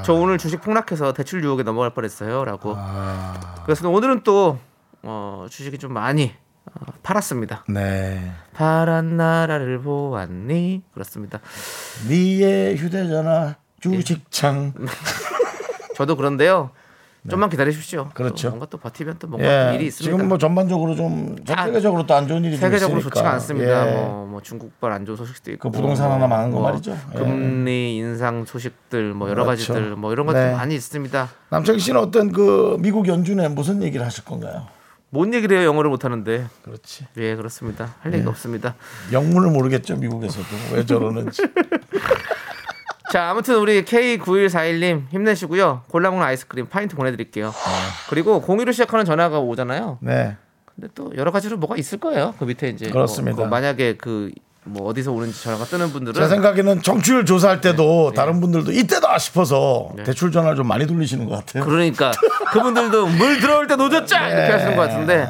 Speaker 2: 저 오늘 주식 폭락해서 대출 유혹에 넘어갈 뻔했어요라고.
Speaker 1: 아,
Speaker 2: 그래서 오늘은 또 어, 주식이 좀 많이 어, 팔았습니다.
Speaker 1: 네.
Speaker 2: 파란 나라를 보았니? 그렇습니다.
Speaker 1: 니의 휴대전화 주식창.
Speaker 2: 저도 그런데요. 좀만 기다리십시오.
Speaker 1: 네. 그렇죠.
Speaker 2: 또 뭔가 또 버티면 또 뭔가
Speaker 1: 예.
Speaker 2: 일이 있습니다.
Speaker 1: 지금 뭐 전반적으로 좀전
Speaker 2: 아,
Speaker 1: 세계적으로 또 안 좋은 일이 좀
Speaker 2: 세계적으로. 좋지가 않습니다.
Speaker 1: 예.
Speaker 2: 뭐, 뭐 중국발 안 좋은 소식도 있고,
Speaker 1: 그 부동산 하나 망한 거 말이죠. 예.
Speaker 2: 금리 인상 소식들, 뭐 여러
Speaker 1: 그렇죠.
Speaker 2: 가지들, 뭐 이런 것들
Speaker 1: 네.
Speaker 2: 많이 있습니다.
Speaker 1: 남창희 씨는 어떤 그 미국 연준에 무슨 얘기를 하실 건가요?
Speaker 2: 뭔 얘기를 해요? 영어를 못 하는데.
Speaker 1: 그렇지.
Speaker 2: 예, 그렇습니다. 할
Speaker 1: 네.
Speaker 2: 얘기가 없습니다.
Speaker 1: 영문을 모르겠죠 미국에서도 왜 저러는지.
Speaker 2: 자, 아무튼 우리 K9141님 힘내시고요. 골라 먹는 아이스크림 파인트 보내드릴게요. 그리고 02로 시작하는 전화가 오잖아요.
Speaker 1: 네.
Speaker 2: 근데 또 여러 가지로 뭐가 있을 거예요. 그 밑에 이제 뭐,
Speaker 1: 그렇습니다.
Speaker 2: 그 만약에 그 뭐 어디서 오는지 전화가 뜨는 분들은
Speaker 1: 제 생각에는 정치율 조사할 때도
Speaker 2: 네.
Speaker 1: 다른 분들도 이때다 싶어서 대출 전화를 좀 많이 돌리시는 것 같아요.
Speaker 2: 그러니까 그분들도 물 들어올 때 노졌자
Speaker 1: 네.
Speaker 2: 이렇게 하시는 것 같은데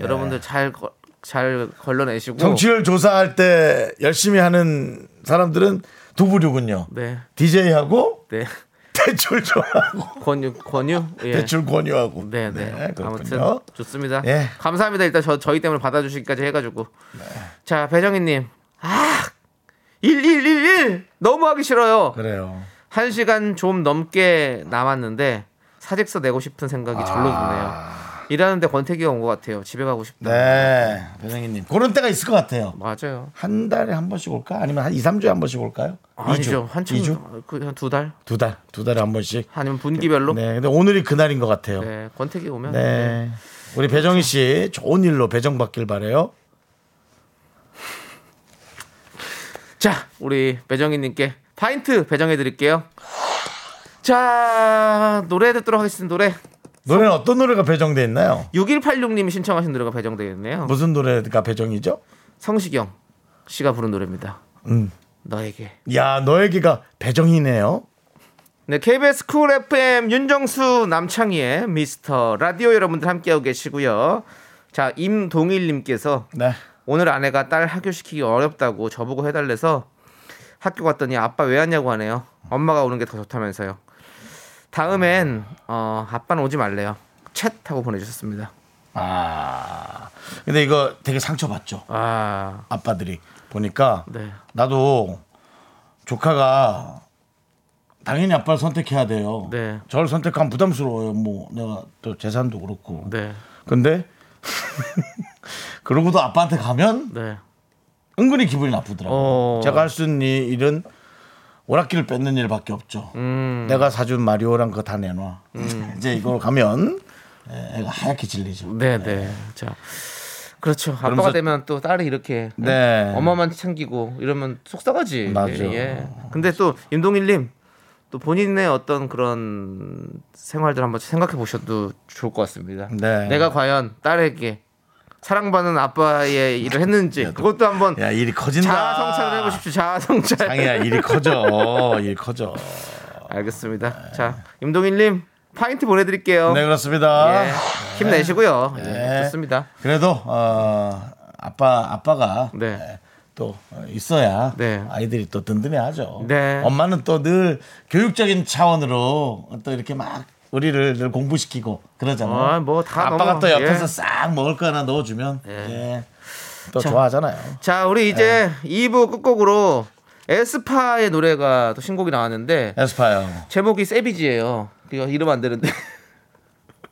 Speaker 2: 여러분들 잘잘 걸러내시고
Speaker 1: 정치율 조사할 때 열심히 하는 사람들은 두 부류군요.
Speaker 2: 네,
Speaker 1: DJ하고
Speaker 2: 네.
Speaker 1: 대출 좋아하고
Speaker 2: 권유 권유 예.
Speaker 1: 대출 권유하고.
Speaker 2: 네, 네.
Speaker 1: 그렇군요.
Speaker 2: 아무튼 좋습니다.
Speaker 1: 예.
Speaker 2: 감사합니다. 일단 저 저희 때문에 받아주시기까지 해가지고.
Speaker 1: 네.
Speaker 2: 자 배정희님, 아, 1111 너무 하기 싫어요.
Speaker 1: 그래요.
Speaker 2: 한 시간 좀 넘게 남았는데 사직서 내고 싶은 생각이 절로
Speaker 1: 아.
Speaker 2: 드네요. 일하는데 권태기가 온 것 같아요. 집에 가고 싶다.
Speaker 1: 네, 배정희님. 그런 때가 있을 것 같아요.
Speaker 2: 맞아요.
Speaker 1: 한 달에 한 번씩 올까? 아니면 한 2, 3주에 한 번씩 올까요?
Speaker 2: 아니죠.
Speaker 1: 2주?
Speaker 2: 한참
Speaker 1: 2주?
Speaker 2: 그한 두 달?
Speaker 1: 두 달, 두 달에 한 번씩.
Speaker 2: 아니면 분기별로? 네.
Speaker 1: 네, 근데 오늘이 그날인 것 같아요. 네.
Speaker 2: 권태기 오면 네.
Speaker 1: 우리 배정희 씨 좋은 일로 배정받길 바래요.
Speaker 2: 자, 우리 배정희님께 파인트 배정해 드릴게요. 자, 노래 듣도록 하겠습니다. 노래.
Speaker 1: 노래는 어떤 노래가 배정돼 있나요?
Speaker 2: 6186님이 신청하신 노래가 배정되어 있네요.
Speaker 1: 무슨 노래가 배정이죠?
Speaker 2: 성시경 씨가 부른 노래입니다.
Speaker 1: 음.
Speaker 2: 너에게.
Speaker 1: 야, 너에게가 배정이네요.
Speaker 2: 네, KBS 쿨 FM 윤정수 남창희의 미스터 라디오 여러분들 함께하고 계시고요. 자, 임동일님께서
Speaker 1: 네.
Speaker 2: 오늘 아내가 딸 학교 시키기 어렵다고 저보고 해달래서 학교 갔더니 아빠 왜 왔냐고 하네요. 엄마가 오는 게 더 좋다면서요. 다음엔 어, 아빠는 오지 말래요. 챗 하고 보내주셨습니다.
Speaker 1: 아. 근데 이거 되게 상처받죠.
Speaker 2: 아,
Speaker 1: 아빠들이 보니까
Speaker 2: 네.
Speaker 1: 나도 조카가 당연히 아빠를 선택해야 돼요.
Speaker 2: 네.
Speaker 1: 저를 선택하면 부담스러워요. 뭐 내가 또 재산도 그렇고.
Speaker 2: 네,
Speaker 1: 근데 그러고도 아빠한테 가면
Speaker 2: 네.
Speaker 1: 은근히 기분이 나쁘더라고요.
Speaker 2: 어.
Speaker 1: 제가 할 수 있는 일은 오락기를 뺏는 일밖에 없죠.
Speaker 2: 음,
Speaker 1: 내가 사준 마리오랑 그거 다 내놔. 이제 이걸 가면 애- 애가 하얗게 질리죠.
Speaker 2: 네, 네. 자, 그렇죠. 아빠가
Speaker 1: 그러면서-
Speaker 2: 되면 또그 딸이 이렇게
Speaker 1: 네.
Speaker 2: 엄마만 챙기고 이러면 속상하지.
Speaker 1: 맞아.
Speaker 2: 예. 근데 또 임동일님 또 본인의 어떤 그런 생활들 한번 생각해 보셔도 좋을 것 같습니다.
Speaker 1: 네.
Speaker 2: 내가 과연 딸에게 사랑받는 아빠의 일을 했는지 그것도 한번
Speaker 1: 야 일이 커진다.
Speaker 2: 자아 성찰을 해보십시오. 자아 성찰.
Speaker 1: 장이야 일이 커져. 일 커져.
Speaker 2: 알겠습니다. 자, 임동일님 파인트 보내드릴게요.
Speaker 1: 네 그렇습니다.
Speaker 2: 예. 힘내시고요. 예,
Speaker 1: 네.
Speaker 2: 좋습니다.
Speaker 1: 그래도 어, 아빠 아빠가
Speaker 2: 네.
Speaker 1: 예, 또 있어야
Speaker 2: 네.
Speaker 1: 아이들이 또 든든해하죠.
Speaker 2: 네.
Speaker 1: 엄마는 또 늘 교육적인 차원으로 또 이렇게 막 우리를 늘 공부시키고 그러잖아요.
Speaker 2: 아, 뭐다
Speaker 1: 아빠가
Speaker 2: 너무-
Speaker 1: 또 옆에서
Speaker 2: 예.
Speaker 1: 싹 먹을 거 하나 넣어주면
Speaker 2: 예.
Speaker 1: 예. 또
Speaker 2: 자.
Speaker 1: 좋아하잖아요.
Speaker 2: 자, 우리 이제 2부 끝곡으로 에스파의 노래가 또 신곡이 나왔는데
Speaker 1: 에스파요.
Speaker 2: 제목이 세비지예요. 이거 이름 안 되는데.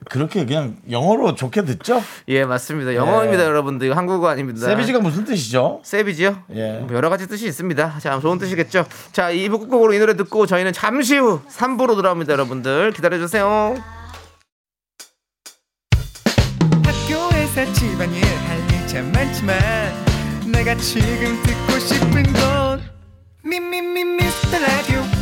Speaker 1: 그렇게 그냥 영어로 좋게 듣죠?
Speaker 2: 예, 맞습니다. 영어입니다, 여러분들. 이거 한국어 아닙니다.
Speaker 1: 네. 세비지가 무슨 뜻이죠?
Speaker 2: 세비지요?
Speaker 1: 예.
Speaker 2: 뭐 여러 가지 뜻이 있습니다. 자, 좋은 뜻이겠죠. 자, 2부 끝곡으로 이 노래 듣고 저희는 잠시 후 3부로 돌아옵니다, 여러분들. 기다려 주세요.
Speaker 5: 학교에서 집안일 할일참 많지만 내가 지금 듣고 싶은 건 미미미 미스터 라디오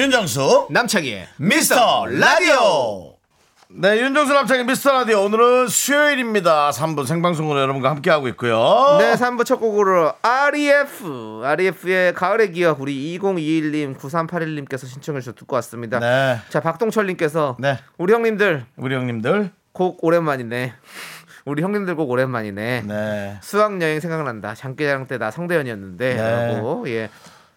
Speaker 1: 윤정수
Speaker 2: 남창희의
Speaker 1: 미스터 라디오. 네, 윤정수 남창의 미스터 라디오. 오늘은 수요일입니다. 3부 생방송으로 여러분과 함께하고 있고요.
Speaker 2: 네, 3부 첫 곡으로 REF, REF의 가을의 기억 우리 2021님, 9381님께서 신청해 주셔서 듣고 왔습니다.
Speaker 1: 네.
Speaker 2: 자, 박동철님께서
Speaker 1: 네.
Speaker 2: 우리 형님들
Speaker 1: 우리 형님들.
Speaker 2: 곡 오랜만이네. 우리 형님들 곡 오랜만이네.
Speaker 1: 네.
Speaker 2: 수학 여행 생각난다. 장기자랑 때 나 성대현이었는데.
Speaker 1: 네.
Speaker 2: 라고. 예.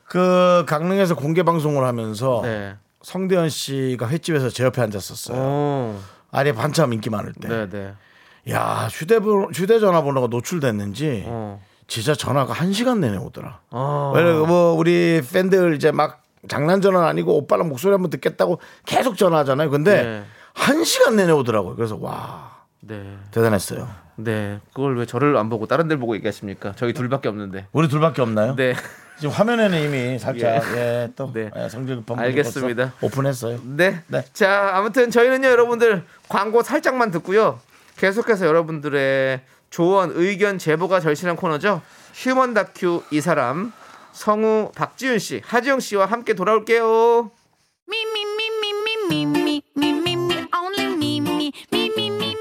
Speaker 1: 그 강릉에서 공개 방송을 하면서
Speaker 2: 네.
Speaker 1: 성대현 씨가 횟집에서 제 옆에 앉았었어요.
Speaker 2: 오.
Speaker 1: 아래 반참 인기 많을 때.
Speaker 2: 네, 네.
Speaker 1: 야, 휴대번 휴대전화 번호가 노출됐는지
Speaker 2: 어.
Speaker 1: 진짜 전화가 한 시간 내내 오더라.
Speaker 2: 어.
Speaker 1: 뭐 우리 팬들 이제 막 장난 전화는 아니고 오빠랑 목소리 한번 듣겠다고 계속 전화하잖아요. 근데
Speaker 2: 네.
Speaker 1: 한 시간 내내 오더라고요. 그래서 와
Speaker 2: 네.
Speaker 1: 대단했어요.
Speaker 2: 네. 그걸 왜 저를 안 보고 다른 데를 보고 얘기하십니까? 저희 둘밖에 없는데.
Speaker 1: 우리 둘밖에 없나요?
Speaker 2: 네.
Speaker 1: 지금 화면에는 이미 살짝 예, 또
Speaker 2: 네.
Speaker 1: 예, 성질 급한
Speaker 2: 알겠습니다.
Speaker 1: 오픈했어요.
Speaker 2: 네.
Speaker 1: 네.
Speaker 2: 자, 아무튼 저희는요, 여러분들 광고 살짝만 듣고요. 계속해서 여러분들의 조언, 의견, 제보가 절실한 코너죠. 휴먼 다큐 이 사람 성우 박지윤 씨, 하지영 씨와 함께 돌아올게요.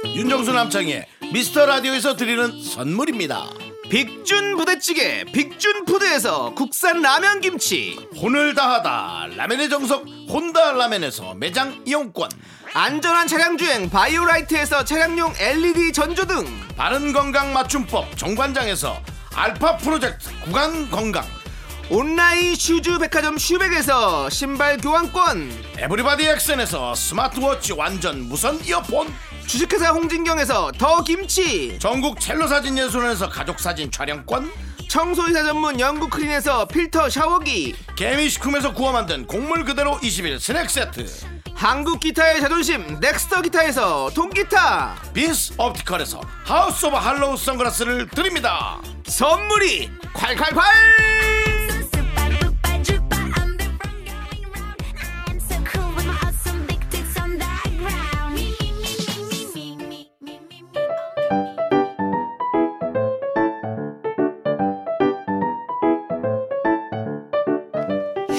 Speaker 1: 윤정수 남창의 미스터 라디오에서 드리는 선물입니다.
Speaker 2: 빅준 부대찌개, 빅준 푸드에서 국산 라면 김치.
Speaker 1: 혼을 다하다. 라멘의 정석 혼다 라멘에서 매장 이용권.
Speaker 2: 안전한 차량 주행 바이오라이트에서 차량용 LED 전조등.
Speaker 1: 바른 건강 맞춤법 정관장에서 알파 프로젝트 구간 건강.
Speaker 2: 온라인 슈즈 백화점 슈백에서 신발 교환권.
Speaker 1: 에브리바디 액션에서 스마트워치 완전 무선 이어폰
Speaker 2: 주식회사 홍진경에서 더 김치.
Speaker 1: 전국 첼로 사진 예술원에서 가족 사진 촬영권.
Speaker 2: 청소이사 전문 영국 크린에서 필터 샤워기.
Speaker 1: 개미식품에서 구워 만든 곡물 그대로 21 스낵 세트.
Speaker 2: 한국 기타의 자존심 넥스터 기타에서 통기타.
Speaker 1: 빈스 옵티컬에서 하우스 오브 할로우 선글라스를 드립니다.
Speaker 2: 선물이 콸콸콸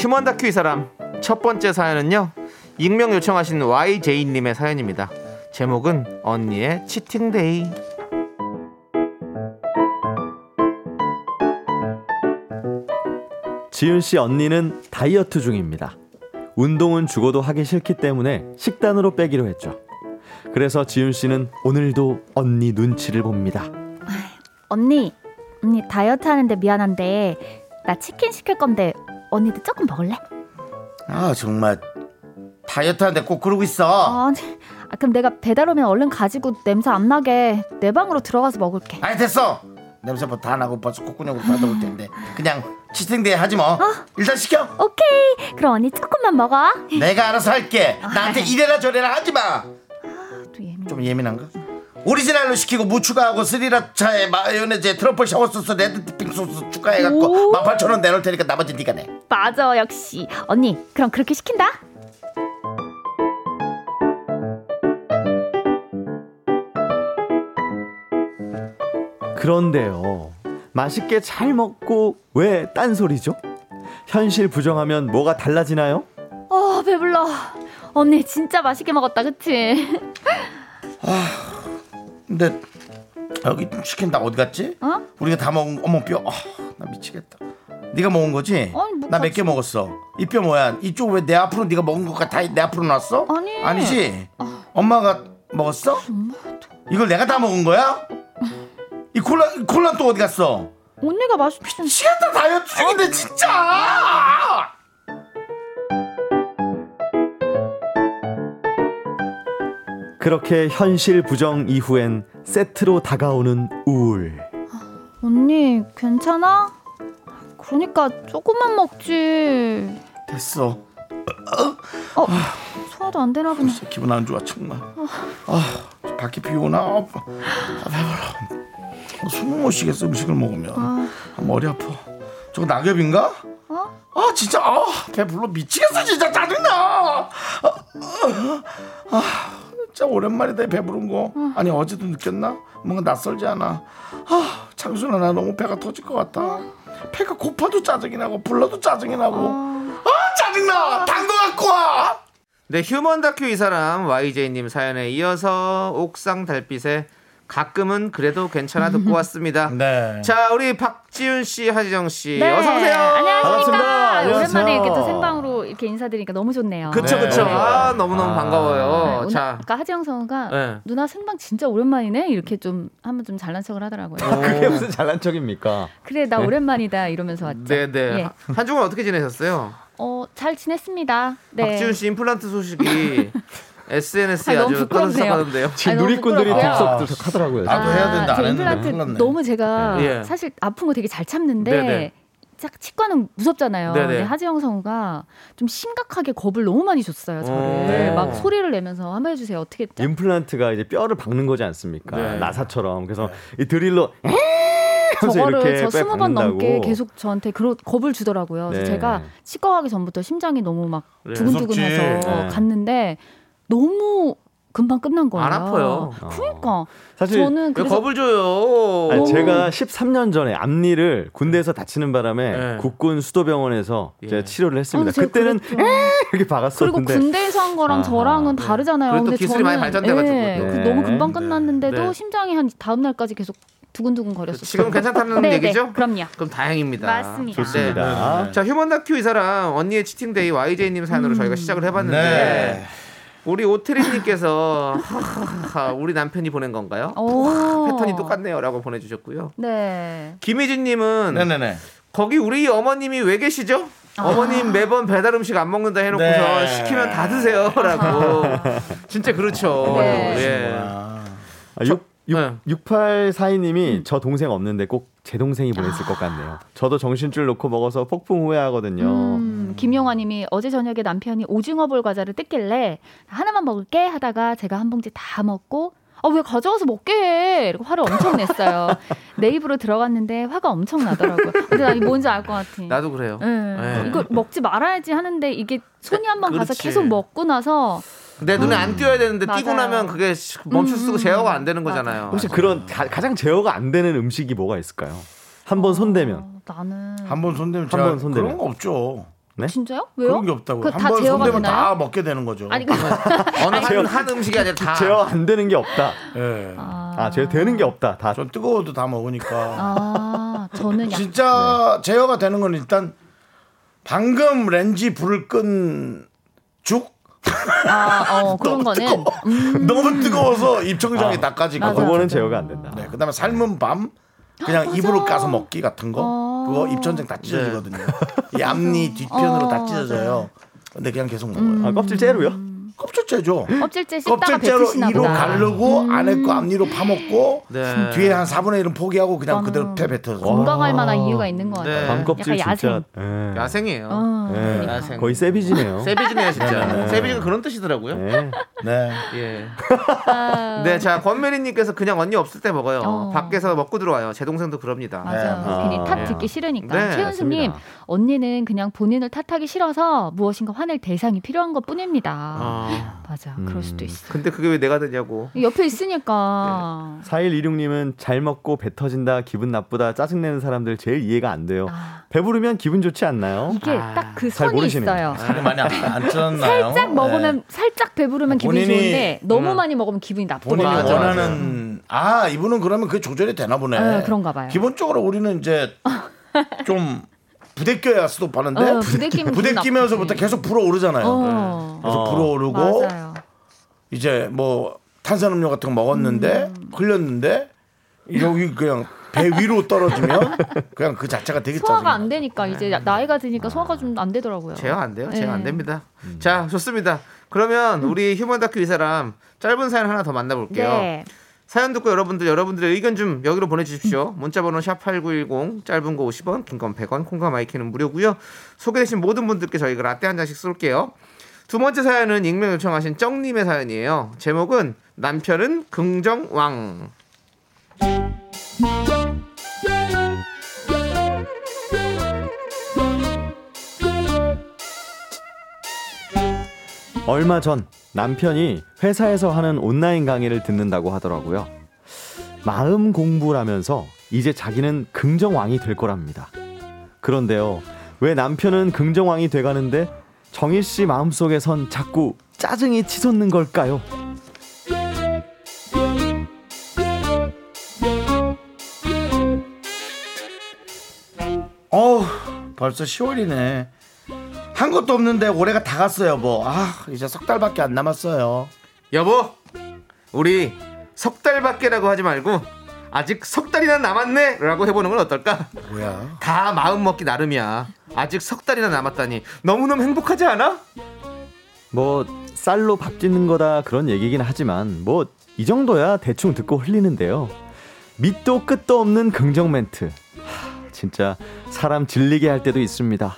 Speaker 2: 휴먼 다큐 이 사람 첫 번째 사연은요 익명 요청하신 YJ님의 사연입니다 제목은 언니의 치팅데이
Speaker 6: 지윤 씨 언니는 다이어트 중입니다. 운동은 죽어도 하기 싫기 때문에 식단으로 빼기로 했죠. 그래서 지윤 씨는 오늘도 언니 눈치를 봅니다.
Speaker 7: 언니, 언니 다이어트 하는데 미안한데 나 치킨 시킬 건데 언니도 조금 먹을래?
Speaker 1: 아 정말 다이어트 하는데 꼭 그러고 있어
Speaker 7: 아니, 아, 그럼 내가 배달 오면 얼른 가지고 냄새 안 나게 내 방으로 들어가서 먹을게.
Speaker 1: 아니 됐어 냄새부터 다 나고 벌써 콧구녕으로 받아올 텐데 그냥 치팅데이 하지 뭐 일단 시켜
Speaker 7: 오케이. 그럼 언니 조금만 먹어.
Speaker 1: 내가 알아서 할게 나한테 이래라 저래라 하지 마좀
Speaker 7: 또 예민.
Speaker 1: 예민한가? 오리지널로 시키고 무 추가하고 스리라차에 마요네즈에 truffle sour 소스 레드핑 소스 추가해갖고 18,000원 내놓을 테니까 나머지 네가 내
Speaker 7: 맞아, 역시 언니. 그럼 그렇게 시킨다.
Speaker 6: 그런데요. 맛있게 잘 먹고 왜 딴소리죠? 현실 부정하면 뭐가 달라지나요?
Speaker 7: 어 배불러. 언니 진짜 맛있게 먹었다, 그치?
Speaker 1: 근데 여기 치킨 다 어디 갔지?
Speaker 7: 어?
Speaker 1: 우리가 다 먹은 어머 뼈. 아, 나 미치겠다. 네가 먹은 거지?
Speaker 7: 뭐
Speaker 1: 나 몇 개 먹었어. 이 뼈 뭐야? 이쪽 왜 내 앞으로 네가 먹은 거다내 앞으로 놨어?
Speaker 7: 아니. 어.
Speaker 1: 아니지? 엄마가 먹었어? 이걸 내가 다 먹은 거야? 이 콜라 콜라 또 어디 갔어?
Speaker 7: 언니가 맛있게.
Speaker 1: 미치겠다 다이어트 중인데 진짜.
Speaker 6: 그렇게 현실 부정 이후엔 세트로 다가오는 우울.
Speaker 7: 언니 괜찮아? 그러니까 조금만 먹지.
Speaker 1: 됐어.
Speaker 7: 어 소화도 안 되나 보네.
Speaker 1: 기분 안 좋아 정말. 아 밖에 비 오나? 아, 배불러. 어, 숨을 못 쉬겠어 음식을 먹으면. 아, 머리 아파. 저거 낙엽인가?
Speaker 7: 어?
Speaker 1: 아 진짜 아 배불러 미치겠어 진짜 짜증나. 아, 아, 아, 진짜 오랜만이다 배부른 거. 아니 어제도 느꼈나? 뭔가 낯설지 않아. 아 장순아 나 너무 배가 터질 것 같다. 배가 고파도 짜증이 나고 불러도 짜증이 나고. 아 짜증나. 단거 갖고 와.
Speaker 2: 네 휴먼 다큐 이 사람 YJ님 사연에 이어서 옥상 달빛에 가끔은 그래도 괜찮아 듣고 왔습니다
Speaker 1: 네.
Speaker 2: 자 우리 박지윤 씨 하지정 씨
Speaker 7: 네.
Speaker 2: 어서 오세요
Speaker 7: 안녕하십니까.
Speaker 6: 반갑습니다. 안녕하세요.
Speaker 7: 오랜만에 이렇게 또 생방으로 이렇게 인사드리니까 너무 좋네요.
Speaker 2: 그쵸
Speaker 1: 네.
Speaker 2: 그쵸 아 너무 너무
Speaker 6: 아.
Speaker 2: 반가워요
Speaker 7: 네,
Speaker 2: 자
Speaker 7: 아까 하지영 성우가
Speaker 2: 네.
Speaker 7: 누나 생방 진짜 오랜만이네 이렇게 좀 한번 좀 잘난 척을 하더라고요.
Speaker 6: 그게 무슨 잘난 척입니까?
Speaker 7: 그래 나 오랜만이다 이러면서 왔죠.
Speaker 2: 네네
Speaker 7: 예.
Speaker 2: 한 주간 어떻게 지내셨어요?
Speaker 7: 어, 잘 지냈습니다. 네.
Speaker 2: 박지윤 씨 임플란트 소식이 SNS에
Speaker 7: 아, 너무
Speaker 2: 아주. 떠들썩하는데요
Speaker 6: 지금
Speaker 7: 너무
Speaker 6: 누리꾼들이
Speaker 7: 부끄럽고요.
Speaker 6: 들썩들썩 하더라고요.
Speaker 1: 나도 해야 된다,
Speaker 7: 안저
Speaker 1: 했는데
Speaker 7: 임플란트. 너무 제가
Speaker 2: 예.
Speaker 7: 사실 아픈 거 되게 잘 참는데
Speaker 2: 네네.
Speaker 7: 딱 치과는 무섭잖아요.
Speaker 2: 네네.
Speaker 7: 근데 하지영 성우가 좀 심각하게 겁을 너무 많이 줬어요. 저를
Speaker 2: 어.
Speaker 7: 막 소리를 내면서 한번 해주세요. 어떻게 했죠?
Speaker 6: 임플란트가 이제 뼈를 박는 거지 않습니까?
Speaker 2: 네.
Speaker 6: 나사처럼. 그래서 이 드릴로
Speaker 7: 저거를
Speaker 6: 이렇게 저뼈
Speaker 7: 스무 번. 넘게 계속 저한테 그러, 겁을 주더라고요. 그래서
Speaker 6: 네.
Speaker 7: 제가 치과 가기 전부터 심장이 너무 막
Speaker 2: 네.
Speaker 7: 두근두근해서.
Speaker 6: 네.
Speaker 7: 갔는데 너무 금방 끝난 거예요.
Speaker 2: 안 아파요.
Speaker 7: 그러니까
Speaker 6: 사실
Speaker 7: 저는
Speaker 2: 왜
Speaker 7: 그래서
Speaker 2: 겁을 줘요?
Speaker 6: 아니, 제가 13년 전에 앞니를 군대에서 다치는 바람에
Speaker 2: 네.
Speaker 6: 국군 수도병원에서
Speaker 2: 예.
Speaker 6: 제가 치료를 했습니다.
Speaker 7: 아, 제가
Speaker 6: 그때는. 이렇게 박았어.
Speaker 7: 그리고
Speaker 6: 근데
Speaker 7: 군대에서 한 거랑
Speaker 6: 아하,
Speaker 7: 저랑은
Speaker 2: 네.
Speaker 7: 다르잖아요. 근데
Speaker 2: 기술이
Speaker 7: 저는
Speaker 2: 많이 발전돼가지고
Speaker 7: 예,
Speaker 2: 또.
Speaker 7: 그
Speaker 6: 네.
Speaker 7: 너무 금방
Speaker 1: 네.
Speaker 7: 끝났는데도
Speaker 2: 네.
Speaker 7: 심장이 한 다음 날까지 계속 두근두근 거렸어요.
Speaker 2: 지금 괜찮다는
Speaker 7: 네,
Speaker 2: 얘기죠?
Speaker 7: 네, 그럼요.
Speaker 2: 그럼 다행입니다.
Speaker 7: 맞습니다.
Speaker 6: 좋습니다.
Speaker 2: 자 human 다큐 이 사람 언니의 cheating day YJ님 사연으로 저희가 시작을 해봤는데
Speaker 1: 네.
Speaker 2: 우리 오트리님께서 우리 남편이 보낸 건가요?
Speaker 7: 오.
Speaker 2: 패턴이 똑같네요라고 보내주셨고요.
Speaker 7: 네.
Speaker 2: 김희진님은
Speaker 1: 네네네.
Speaker 2: 거기 우리 어머님이 왜 계시죠? 어머님 매번 배달 음식 안 먹는다 해놓고서
Speaker 1: 네.
Speaker 2: 시키면 다 드세요라고. 진짜 그렇죠.
Speaker 7: 네.
Speaker 2: 예.
Speaker 1: 아,
Speaker 6: 아, 6,
Speaker 2: 네.
Speaker 6: 6842님이 저 동생 없는데 꼭 제 동생이 보냈을 것 같네요. 저도 정신줄 놓고 먹어서 폭풍 후회하거든요.
Speaker 7: 음, 김용화님이 어제 저녁에 남편이 오징어볼 과자를 뜯길래 하나만 먹을게 하다가 제가 한 봉지 다 먹고 아 왜 가져와서 먹게 해 이러고 화를 엄청 냈어요. 내 입으로 들어갔는데 화가 엄청 나더라고요. 근데 나 이거 뭔지 알 것 같아.
Speaker 2: 나도 그래요.
Speaker 7: 예.
Speaker 2: 네.
Speaker 7: 이거 먹지 말아야지 하는데 이게 손이 한번 가서. 계속 먹고 나서
Speaker 2: 내 눈에 안 띄어야 되는데 띄고
Speaker 7: 맞아요.
Speaker 2: 나면 그게 멈출 수가 제어가 안 되는. 거잖아요.
Speaker 6: 혹시 그런 가, 장 제어가 안 되는 음식이 뭐가 있을까요? 한번 손대면
Speaker 7: 어, 나는
Speaker 1: 한 번 손대면
Speaker 6: 한 번 손대면.
Speaker 1: 그런 거 없죠.
Speaker 6: 네?
Speaker 7: 진짜요? 왜요?
Speaker 1: 그런 게 없다고. 한다번 손대면
Speaker 7: 되나요?
Speaker 1: 다 먹게 되는 거죠.
Speaker 7: 아니 그
Speaker 2: 어느 한, 한 음식이 아니라 다.
Speaker 6: 제어 안 되는 게 없다.
Speaker 1: 예.
Speaker 6: 아, 제어 되는 게 없다. 다
Speaker 1: 전 뜨거워도 다 먹으니까.
Speaker 7: 아 저는 약
Speaker 1: 진짜 제어가 되는 건 일단 방금 렌지 불을 끈 죽?
Speaker 7: 아, 어, 그런
Speaker 1: 너무
Speaker 7: 거는
Speaker 1: 뜨거워. 너무 뜨거워서 입천장이 나까지고.
Speaker 7: 맞아.
Speaker 6: 그거는
Speaker 7: 맞아.
Speaker 6: 제어가 안 된다.
Speaker 1: 네, 그다음에 삶은 밤 그냥
Speaker 7: 맞아.
Speaker 1: 입으로 까서 먹기 같은 거.
Speaker 7: 어.
Speaker 1: 그거 입천장 다 찢어지거든요. 이 앞니 뒤편으로
Speaker 7: 어,
Speaker 1: 다 찢어져요. 근데 그냥 계속 먹어요.
Speaker 6: 아, 껍질 째로요?
Speaker 1: 껍질째죠.
Speaker 7: 껍질째
Speaker 1: 껍질째로 이로
Speaker 7: 보다.
Speaker 1: 가르고 안에 거 앞니로 파먹고
Speaker 2: 네.
Speaker 1: 뒤에 한 4분의 1은 포기하고 그냥 그대로 패 뱉어서.
Speaker 7: 건강할 만한 이유가 있는 것 같아요.
Speaker 2: 네.
Speaker 6: 밤껍질
Speaker 7: 약간
Speaker 6: 진짜.
Speaker 7: 야생.
Speaker 6: 예.
Speaker 2: 야생이에요.
Speaker 7: 어,
Speaker 6: 예.
Speaker 7: 그러니까.
Speaker 2: 야생.
Speaker 6: 거의 세비지네요.
Speaker 2: 세비지네요 진짜.
Speaker 6: 네.
Speaker 2: 세비지가 그런 뜻이더라고요.
Speaker 6: 네.
Speaker 1: 네.
Speaker 2: 예.
Speaker 7: 아,
Speaker 2: 네, 자 권메리님께서 그냥 언니 없을 때 먹어요.
Speaker 7: 어.
Speaker 2: 밖에서 먹고 들어와요. 제 동생도 그럽니다.
Speaker 7: 맞아요.
Speaker 6: 네.
Speaker 7: 괜히
Speaker 6: 아,
Speaker 7: 탓
Speaker 2: 네.
Speaker 7: 듣기 싫으니까.
Speaker 2: 네,
Speaker 7: 최은수님,
Speaker 6: 맞습니다.
Speaker 7: 언니는 그냥 본인을 탓하기 싫어서 무엇인가 화낼 대상이 필요한 것 뿐입니다.
Speaker 2: 아,
Speaker 7: 맞아,
Speaker 6: 음.
Speaker 7: 그럴 수도 있어.
Speaker 2: 근데 그게 왜 내가 되냐고.
Speaker 7: 옆에 있으니까.
Speaker 6: 4126님은 잘 먹고 배 터진다, 기분 나쁘다, 짜증 내는 사람들 제일 이해가 안 돼요.
Speaker 7: 아,
Speaker 6: 배부르면 기분 좋지 않나요?
Speaker 7: 이게
Speaker 2: 아,
Speaker 6: 딱그잘
Speaker 7: 선이. 있어요.
Speaker 1: 살이 많이 안, 안 쪘나요?
Speaker 7: 살짝 먹으면 살짝 배부르면 기분 이
Speaker 1: 본인이-
Speaker 7: 좋은데 너무
Speaker 2: 음.
Speaker 7: 많이 먹으면 기분이
Speaker 1: 본인이
Speaker 7: 나쁘거든요.
Speaker 2: 맞아,
Speaker 1: 원하는 아 이분은 그러면 그 조절이 되나 보네.
Speaker 7: 네, 그런가 봐요.
Speaker 1: 기본적으로 우리는 이제 좀 부대껴야 스톱하는데
Speaker 7: 어, 부대끼면
Speaker 1: 부대끼면서부터. 계속 불어오르잖아요.
Speaker 7: 어.
Speaker 1: 계속
Speaker 6: 어.
Speaker 1: 불어오르고
Speaker 7: 맞아요.
Speaker 1: 이제 뭐 탄산음료 같은 거 먹었는데
Speaker 7: 음.
Speaker 1: 흘렸는데 여기 그냥 배 위로 떨어지면 그냥 그 자체가 되게
Speaker 7: 소화가
Speaker 1: 짜증나.
Speaker 7: 안 되니까 이제 나이가 드니까 소화가 좀 안 되더라고요.
Speaker 2: 제어 안 돼요. 제어 안
Speaker 7: 네.
Speaker 2: 됩니다. 자, 좋습니다. 그러면 우리 휴먼 다큐 이 사람 짧은 사연 하나 더 만나볼게요.
Speaker 7: 네.
Speaker 2: 사연 듣고 여러분들 여러분들의 의견 좀 여기로 보내주십시오. 문자번호 샵 #8910 짧은 거 50원, 긴 건 100원, 콩과 마이크는 무료고요. 소개되신 모든 분들께 저희가 라떼 한 잔씩 쏠게요. 두 번째 사연은 익명 요청하신 쩡님의 사연이에요. 제목은 남편은 긍정왕.
Speaker 6: 얼마 전 남편이 회사에서 하는 온라인 강의를 듣는다고 하더라고요. 마음 공부라면서 이제 자기는 긍정왕이 될 거랍니다. 그런데요, 왜 남편은 긍정왕이 돼가는데 정희 씨 마음속에선 자꾸 짜증이 치솟는 걸까요?
Speaker 1: 어우 벌써 10월이네. 한 것도 없는데 올해가 다 갔어요. 뭐 아 이제 석 달밖에 안 남았어요.
Speaker 2: 여보, 우리 석 달밖에라고 하지 말고 아직 석 달이나 남았네라고 해보는 건 어떨까?
Speaker 1: 뭐야?
Speaker 2: 다 마음 먹기 나름이야. 아직 석 달이나 남았다니 너무너무 행복하지 않아?
Speaker 6: 뭐 쌀로 밥 짓는 거다 그런 얘기긴 하지만 뭐 이 정도야 대충 듣고 흘리는데요. 밑도 끝도 없는 긍정 멘트. 하, 진짜 사람 질리게 할 때도 있습니다.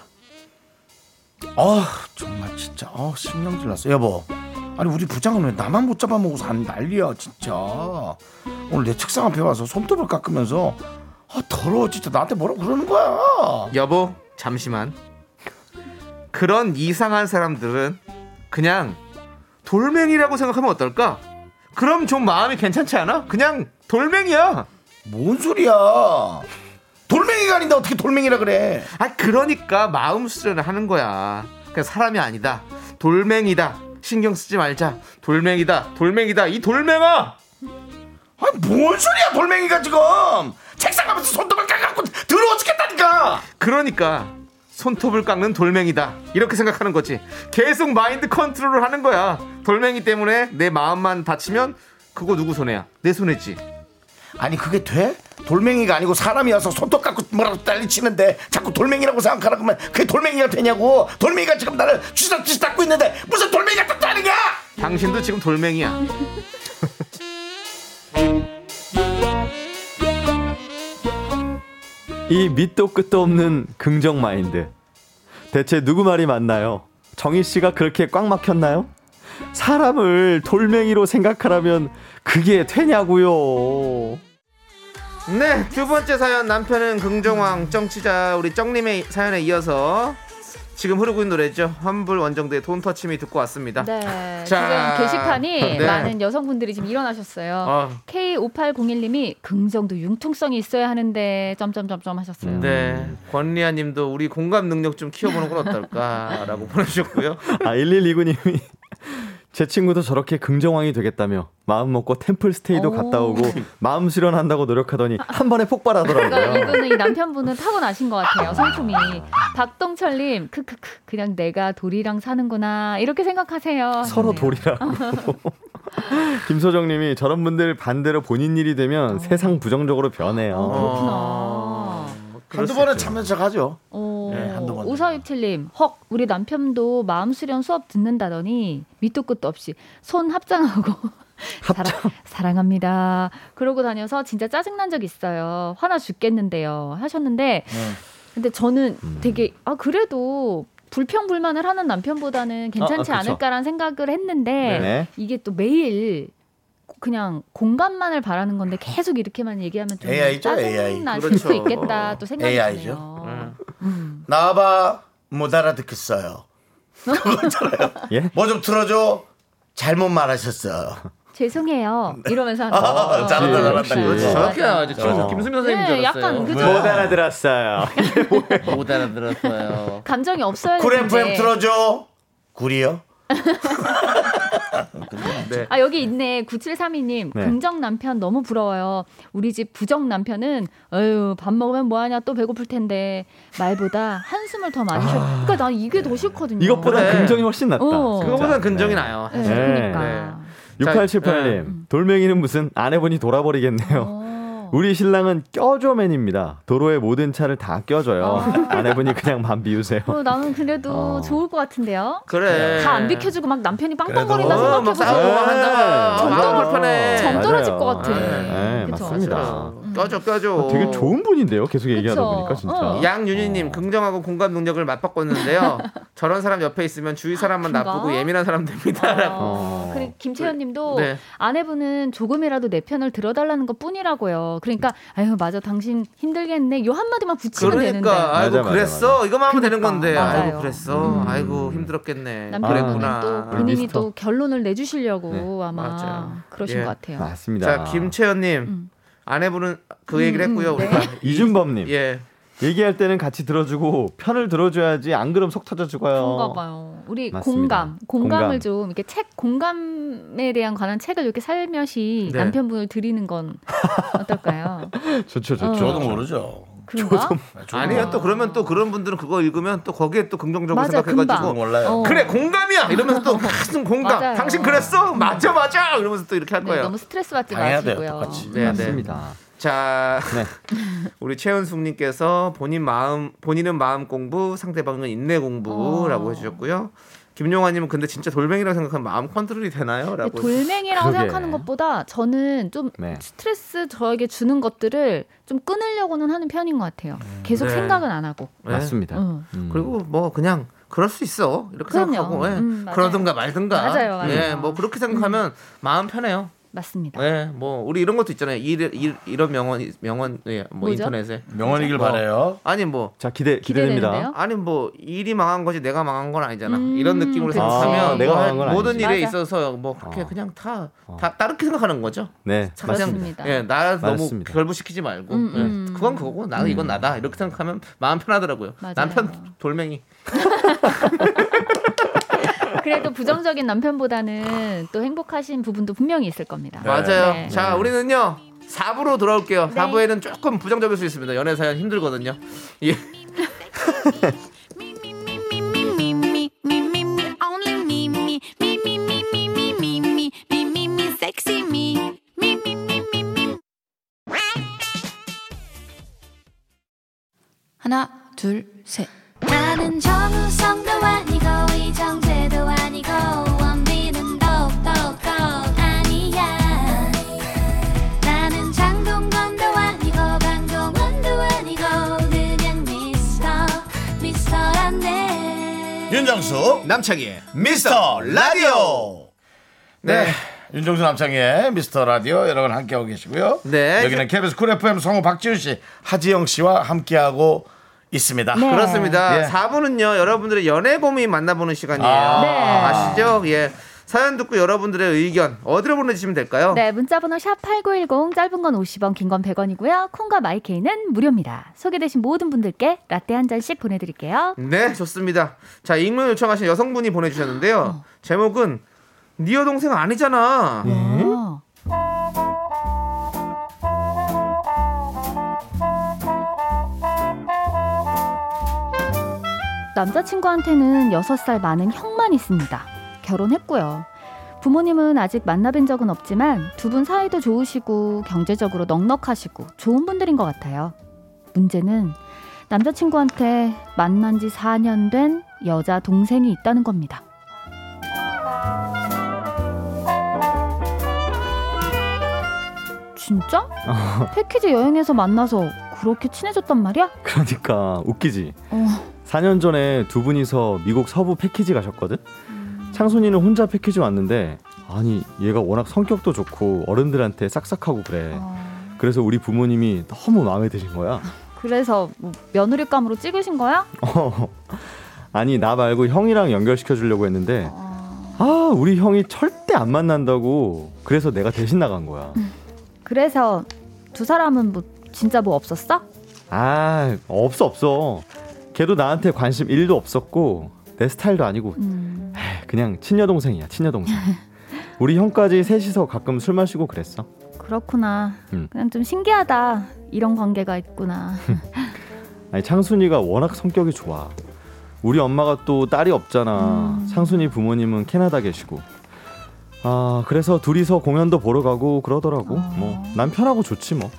Speaker 1: 아 정말 진짜 아 신경질 났어. 여보. 아니 우리 부장은 왜 나만 못 잡아먹어서 안 난리야 진짜. 오늘 내 책상 앞에 와서 손톱을 깎으면서 아 더러워 진짜 나한테 뭐라고 그러는 거야.
Speaker 2: 여보, 잠시만. 그런 이상한 사람들은 그냥 돌멩이라고 생각하면 어떨까? 그럼 좀 마음이 괜찮지 않아? 그냥 돌멩이야.
Speaker 1: 뭔 소리야? 돌멩이가 아닌데 어떻게 돌멩이라 그래?
Speaker 2: 아 그러니까 마음 수련을 하는 거야. 그냥 사람이 아니다. 돌멩이다. 신경 쓰지 말자. 돌멩이다. 돌멩이다. 이 돌멩아.
Speaker 1: 아니 뭔 소리야 돌멩이가 지금 책상 앞에서 손톱을 깎아갖고 더러워 죽겠다니까.
Speaker 2: 그러니까 손톱을 깎는 돌멩이다. 이렇게 생각하는 거지. 계속 마인드 컨트롤을 하는 거야. 돌멩이 때문에 내 마음만 다치면 그거 누구 손해야? 내 손해지.
Speaker 1: 아니 그게 돼? 돌멩이가 아니고 사람이어서 손톱 갖고 뭐라고 난리치는데 자꾸 돌멩이라고 생각하라 그러면 그게 돌멩이가 되냐고 돌멩이가 지금 나를 쥐잡쥐 닦고 있는데 무슨 돌멩이가 닦다는 거야
Speaker 2: 당신도 지금 돌멩이야.
Speaker 6: 이 밑도 끝도 없는 긍정 마인드. 대체 누구 말이 맞나요? 정희 씨가 그렇게 꽉 막혔나요? 사람을 돌멩이로 생각하라면 그게 되냐고요.
Speaker 2: 네, 두 번째 사연 남편은 긍정왕 정치자 우리 정님의 사연에 이어서 지금 흐르고 있는 노래죠. 환불 원정대 돈 터치미 듣고 왔습니다.
Speaker 7: 네.
Speaker 2: 자,
Speaker 7: 지금 게시판이
Speaker 2: 네.
Speaker 7: 많은 여성분들이 지금 일어나셨어요.
Speaker 2: 어.
Speaker 7: K5801님이 긍정도 융통성이 있어야 하는데 점점점점 하셨어요.
Speaker 2: 네, 권리아 님도 우리 공감 능력 좀 키워보는 건 어떨까라고 보내주셨고요.
Speaker 6: 아 1129님이 제 친구도 저렇게 긍정왕이 되겠다며 마음 먹고 템플 스테이도
Speaker 7: 오.
Speaker 6: 갔다 오고 마음 수련한다고 노력하더니 한 번에
Speaker 7: 그러니까
Speaker 6: 폭발하더라고요.
Speaker 7: 이분은 이 남편분은 타고 나신 것 같아요. 성품이. 박동철님, 크크크, 그냥 내가 돌이랑 사는구나 이렇게 생각하세요.
Speaker 6: 서로. 돌이라고. 김소정님이 저런 분들 반대로 본인 일이 되면 세상 부정적으로 변해요.
Speaker 7: 어, 그렇구나.
Speaker 1: 한두
Speaker 2: 수
Speaker 1: 번은. 참는 척하죠
Speaker 7: 어,
Speaker 1: 네, 한두 번.
Speaker 7: 오사육칠님, 헉, 우리 남편도 마음 수련 수업 듣는다더니 밑도 끝도 없이 손 합장하고 사랑, 사랑 합니다. 그러고 다녀서 진짜 짜증난 적 있어요. 화나 죽겠는데요. 하셨는데,
Speaker 1: 네.
Speaker 7: 근데 저는
Speaker 6: 음.
Speaker 7: 되게 아 그래도 불평불만을 하는 남편보다는 괜찮지
Speaker 6: 아, 아.
Speaker 7: 않을까라는 생각을 했는데
Speaker 6: 네.
Speaker 7: 이게 또 매일 그냥 공감만을 바라는 건데 계속 이렇게만 얘기하면 좀
Speaker 1: AI죠,
Speaker 7: 짜증. 날
Speaker 2: 그렇죠.
Speaker 7: 수도 있겠다 또 생각이
Speaker 1: AI 죠.
Speaker 7: 드네요.
Speaker 2: 음.
Speaker 7: 음.
Speaker 1: 나와봐 못 알아듣겠어요
Speaker 6: 예?
Speaker 1: 뭐좀 틀어줘 잘못 말하셨어요
Speaker 7: 죄송해요. 이러면서 하는
Speaker 1: 아,
Speaker 7: 거.
Speaker 1: 잘한다, 잘한다.
Speaker 6: 역시.
Speaker 1: 그렇지.
Speaker 2: 저렇게요. 이제 김,
Speaker 6: 어.
Speaker 2: 김수민 선생님
Speaker 7: 네,
Speaker 2: 줄 알았어요.
Speaker 7: 약간 그죠?
Speaker 6: 못 알아들었어요.
Speaker 2: 못 알아들었어요.
Speaker 7: 감정이 없어야
Speaker 1: 쿨
Speaker 7: 되는데.
Speaker 1: FM 틀어줘 굴이요
Speaker 2: 네.
Speaker 7: 아 여기 있네 9732님
Speaker 6: 네.
Speaker 7: 긍정 남편 너무 부러워요 우리 집 부정 남편은 어휴 밥 먹으면 뭐하냐 또 배고플 텐데 말보다 한숨을 더 많이 쉬어 그러니까 난 이게 더 싫거든요
Speaker 6: 이것보다
Speaker 2: 그래.
Speaker 6: 긍정이 훨씬 낫다.
Speaker 7: 어.
Speaker 2: 근정이
Speaker 6: 네.
Speaker 2: 나요.
Speaker 7: 네. 그러니까
Speaker 2: 네.
Speaker 6: 6878님 돌멩이는 무슨 아내분이 돌아버리겠네요.
Speaker 7: 어.
Speaker 6: 우리 신랑은 껴줘맨입니다. 도로에 모든 차를 다 껴줘요. 아내분이 그냥 맘 비우세요.
Speaker 7: 어, 나는 그래도
Speaker 6: 어.
Speaker 7: 좋을 것 같은데요
Speaker 2: 그래.
Speaker 7: 다 안 비켜주고 막 남편이 빵빵거린다
Speaker 1: 그래도
Speaker 2: 어, 막 싸우고
Speaker 7: 생각해보세요 정
Speaker 2: 불편해.
Speaker 7: 정 떨어질. 것 같아
Speaker 6: 네? 맞습니다.
Speaker 2: 껴줘 껴줘.
Speaker 6: 아, 되게 좋은 분인데요. 계속 얘기하다
Speaker 7: 그쵸.
Speaker 6: 보니까 진짜.
Speaker 7: 어.
Speaker 2: 양윤희님 긍정하고 공감 능력을 맞바꿨는데요. 저런 사람 옆에 있으면 주위 사람만
Speaker 7: 그런가?
Speaker 2: 나쁘고 예민한 사람 됩니다라고.
Speaker 7: 어, 그리고 김채연님도
Speaker 2: 네.
Speaker 7: 아내분은 조금이라도 내 편을 들어달라는 것 뿐이라고요. 그러니까 아유 맞아 당신 힘들겠네. 요 한마디만 붙이면 되는데.
Speaker 2: 그러니까 아이고
Speaker 6: 맞아, 맞아,
Speaker 2: 그랬어 이거만 하면 되는
Speaker 7: 그러니까,
Speaker 2: 건데
Speaker 7: 맞아요.
Speaker 2: 아이고 그랬어 아이고 힘들었겠네
Speaker 7: 남편분은
Speaker 2: 그랬구나
Speaker 7: 또 본인이
Speaker 6: 미스터.
Speaker 7: 또 결론을 내주시려고 아마
Speaker 2: 맞아요.
Speaker 7: 그러신
Speaker 2: 예.
Speaker 7: 것 같아요.
Speaker 6: 맞습니다.
Speaker 2: 자 김채연님
Speaker 7: 음.
Speaker 2: 아내분은 그 얘기를
Speaker 7: 음,
Speaker 2: 했고요
Speaker 7: 네.
Speaker 2: 우리가
Speaker 6: 이준범님
Speaker 2: 예
Speaker 6: 얘기할 때는 같이 들어주고 편을 들어줘야지 안 그럼 속 터져 죽어요.
Speaker 7: 그런가 봐요. 우리
Speaker 6: 맞습니다.
Speaker 7: 공감, 공감을
Speaker 6: 공감.
Speaker 7: 좀 이렇게 책 공감에 대한 관한 책을 이렇게 살며시
Speaker 2: 네.
Speaker 7: 남편분을 드리는 건 어떨까요?
Speaker 6: 좋죠, 좋죠.
Speaker 7: 어.
Speaker 1: 저도 모르죠
Speaker 7: 그런가?
Speaker 2: 아니요 또 그러면 또 그런 분들은 그거 읽으면 또 거기에 또 긍정적으로
Speaker 7: 맞아,
Speaker 2: 생각해가지고
Speaker 1: 몰라요
Speaker 7: 어.
Speaker 2: 그래 공감이야 이러면서 또 무슨 공감
Speaker 7: 맞아요.
Speaker 2: 당신 그랬어 맞아 맞아 이러면서 또 이렇게 할
Speaker 7: 네,
Speaker 2: 거예요
Speaker 7: 너무 스트레스 받지 마시고요.
Speaker 1: 똑같이.
Speaker 2: 네, 네.
Speaker 6: 맞습니다.
Speaker 2: 자
Speaker 6: 네.
Speaker 2: 우리 최은숙님께서 본인 마음 본인은 마음 공부 상대방은 인내 공부라고
Speaker 7: 어.
Speaker 2: 해주셨고요. 김용환님은 근데 진짜 돌멩이라고 생각하면 마음 컨트롤이 되나요?라고.
Speaker 7: 근데 돌멩이라고
Speaker 6: 그러게.
Speaker 7: 생각하는 것보다 저는 좀
Speaker 6: 네.
Speaker 7: 스트레스 저에게 주는 것들을 좀 끊으려고는 하는 편인 것 같아요. 계속
Speaker 2: 네.
Speaker 7: 생각은 안 하고.
Speaker 2: 네.
Speaker 6: 맞습니다.
Speaker 7: 응.
Speaker 6: 음.
Speaker 2: 그리고 뭐 그냥 그럴 수 있어 이렇게
Speaker 7: 그럼요.
Speaker 2: 생각하고 예.
Speaker 7: 음.
Speaker 2: 그러든가 말든가.
Speaker 7: 맞아요, 맞아요.
Speaker 2: 예, 뭐 그렇게 생각하면 마음 편해요.
Speaker 7: 맞습니다.
Speaker 2: 예, 뭐 우리 이런 것도 있잖아요. 이, 이, 이런 명언 명언 예, 뭐
Speaker 7: 뭐죠?
Speaker 2: 인터넷에
Speaker 1: 명언이길
Speaker 2: 뭐,
Speaker 1: 바래요
Speaker 2: 아니 뭐
Speaker 6: 자 기대 기대됩니다.
Speaker 7: 기대되는데요?
Speaker 2: 아니 뭐 일이 망한 거지 내가 망한 건 아니잖아.
Speaker 7: 음,
Speaker 2: 이런 느낌으로
Speaker 7: 그치.
Speaker 2: 생각하면
Speaker 6: 아, 내가 망한 건
Speaker 2: 모든
Speaker 6: 아니지.
Speaker 2: 일에
Speaker 7: 맞아.
Speaker 2: 있어서 뭐 그렇게
Speaker 6: 어.
Speaker 2: 그냥 다
Speaker 6: 어.
Speaker 2: 다 다르게 생각하는 거죠.
Speaker 6: 네,
Speaker 7: 맞습니다.
Speaker 2: 예, 나 너무. 결부시키지 말고
Speaker 7: 음,
Speaker 2: 예,
Speaker 7: 음.
Speaker 2: 그건 그거고 나는 이건 나다 이렇게 생각하면 마음 편하더라고요.
Speaker 7: 맞아요.
Speaker 2: 남편 돌멩이.
Speaker 7: 그래도 부정적인 남편보다는 또 행복하신 부분도 분명히 있을 겁니다. 네.
Speaker 2: 맞아요.
Speaker 7: 네.
Speaker 2: 자, 우리는요. 4부로 돌아올게요.
Speaker 7: 네.
Speaker 2: 4부에는 조금 부정적일 수 있습니다. 연애 사연 힘들거든요. 예.
Speaker 8: 하나, 둘, 셋.
Speaker 3: 나는 정우성도 아니고 이정
Speaker 1: 윤정수
Speaker 2: 남창희의
Speaker 1: 미스터 라디오. 네. 윤정수 남창희의 미스터 라디오 여러분 함께하고 계시고요.
Speaker 2: 네.
Speaker 1: 여기는 KBS 쿨 FM 성우 박지훈 씨, 하지영 씨와 함께하고 있습니다.
Speaker 7: 네.
Speaker 2: 그렇습니다.
Speaker 1: 예.
Speaker 2: 4부는요, 여러분들의 연애 고민 만나보는 시간이에요.
Speaker 1: 아.
Speaker 7: 네.
Speaker 2: 아시죠? 예. 사연 듣고 여러분들의 의견 어디로 보내주시면 될까요?
Speaker 7: 네, 문자번호 샵 8910 짧은 건 50원, 긴 건 100원이고요. 콩과 마이케이는 무료입니다. 소개되신 모든 분들께 라떼 한 잔씩 보내드릴게요.
Speaker 2: 네, 좋습니다. 자, 익명 요청하신 여성분이 보내주셨는데요. 제목은 네 여동생 아니잖아.
Speaker 7: 어. 남자친구한테는 6살 많은 형만 있습니다. 결혼했고요. 부모님은 아직 만나뵌 적은 없지만 두 분 사이도 좋으시고 경제적으로 넉넉하시고 좋은 분들인 것 같아요. 문제는 남자친구한테 만난 지 4년 된 여자 동생이 있다는 겁니다. 진짜? 패키지 여행에서 만나서 그렇게 친해졌단 말이야?
Speaker 6: 그러니까 웃기지.
Speaker 7: 어,
Speaker 6: 4년 전에 두 분이서 미국 서부 패키지 가셨거든. 창순이는 혼자 패키지 왔는데 아니 얘가 워낙 성격도 좋고 어른들한테 싹싹하고 그래.
Speaker 7: 어,
Speaker 6: 그래서 우리 부모님이 너무 마음에 드신 거야.
Speaker 7: 그래서 뭐 며느리감으로 찍으신 거야?
Speaker 6: 어. 아니 나 말고 형이랑 연결시켜 주려고 했는데
Speaker 7: 어,
Speaker 6: 아 우리 형이 절대 안 만난다고 그래서 내가 대신 나간 거야.
Speaker 7: 그래서 두 사람은 뭐 진짜 뭐 없었어?
Speaker 6: 아 없어 없어. 걔도 나한테 관심 1도 없었고 내 스타일도 아니고
Speaker 7: 음,
Speaker 6: 에이, 그냥 친여 동생이야 친여 동생. 우리 형까지 셋이서 가끔 술 마시고 그랬어.
Speaker 7: 그렇구나.
Speaker 6: 음.
Speaker 7: 그냥 좀 신기하다. 이런 관계가 있구나.
Speaker 6: 아니 창순이가 워낙 성격이 좋아. 우리 엄마가 또 딸이 없잖아.
Speaker 7: 음.
Speaker 6: 창순이 부모님은 캐나다 계시고. 아 그래서 둘이서 공연도 보러 가고 그러더라고.
Speaker 7: 어.
Speaker 6: 뭐 남편하고 좋지 뭐.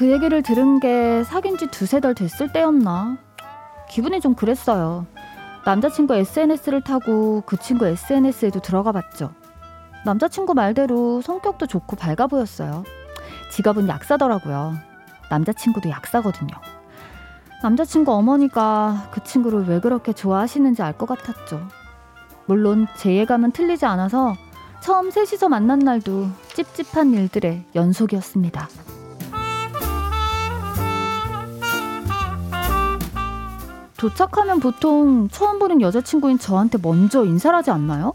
Speaker 7: 그 얘기를 들은 게 사귄 지 두세 달 됐을 때였나. 기분이 좀 그랬어요. 남자친구 SNS를 타고 그 친구 SNS에도 들어가 봤죠. 남자친구 말대로 성격도 좋고 밝아 보였어요. 직업은 약사더라고요. 남자친구도 약사거든요. 남자친구 어머니가 그 친구를 왜 그렇게 좋아하시는지 알 것 같았죠. 물론 제 예감은 틀리지 않아서 처음 셋이서 만난 날도 찝찝한 일들의 연속이었습니다. 도착하면 보통 처음 보는 여자친구인 저한테 먼저 인사를 하지 않나요?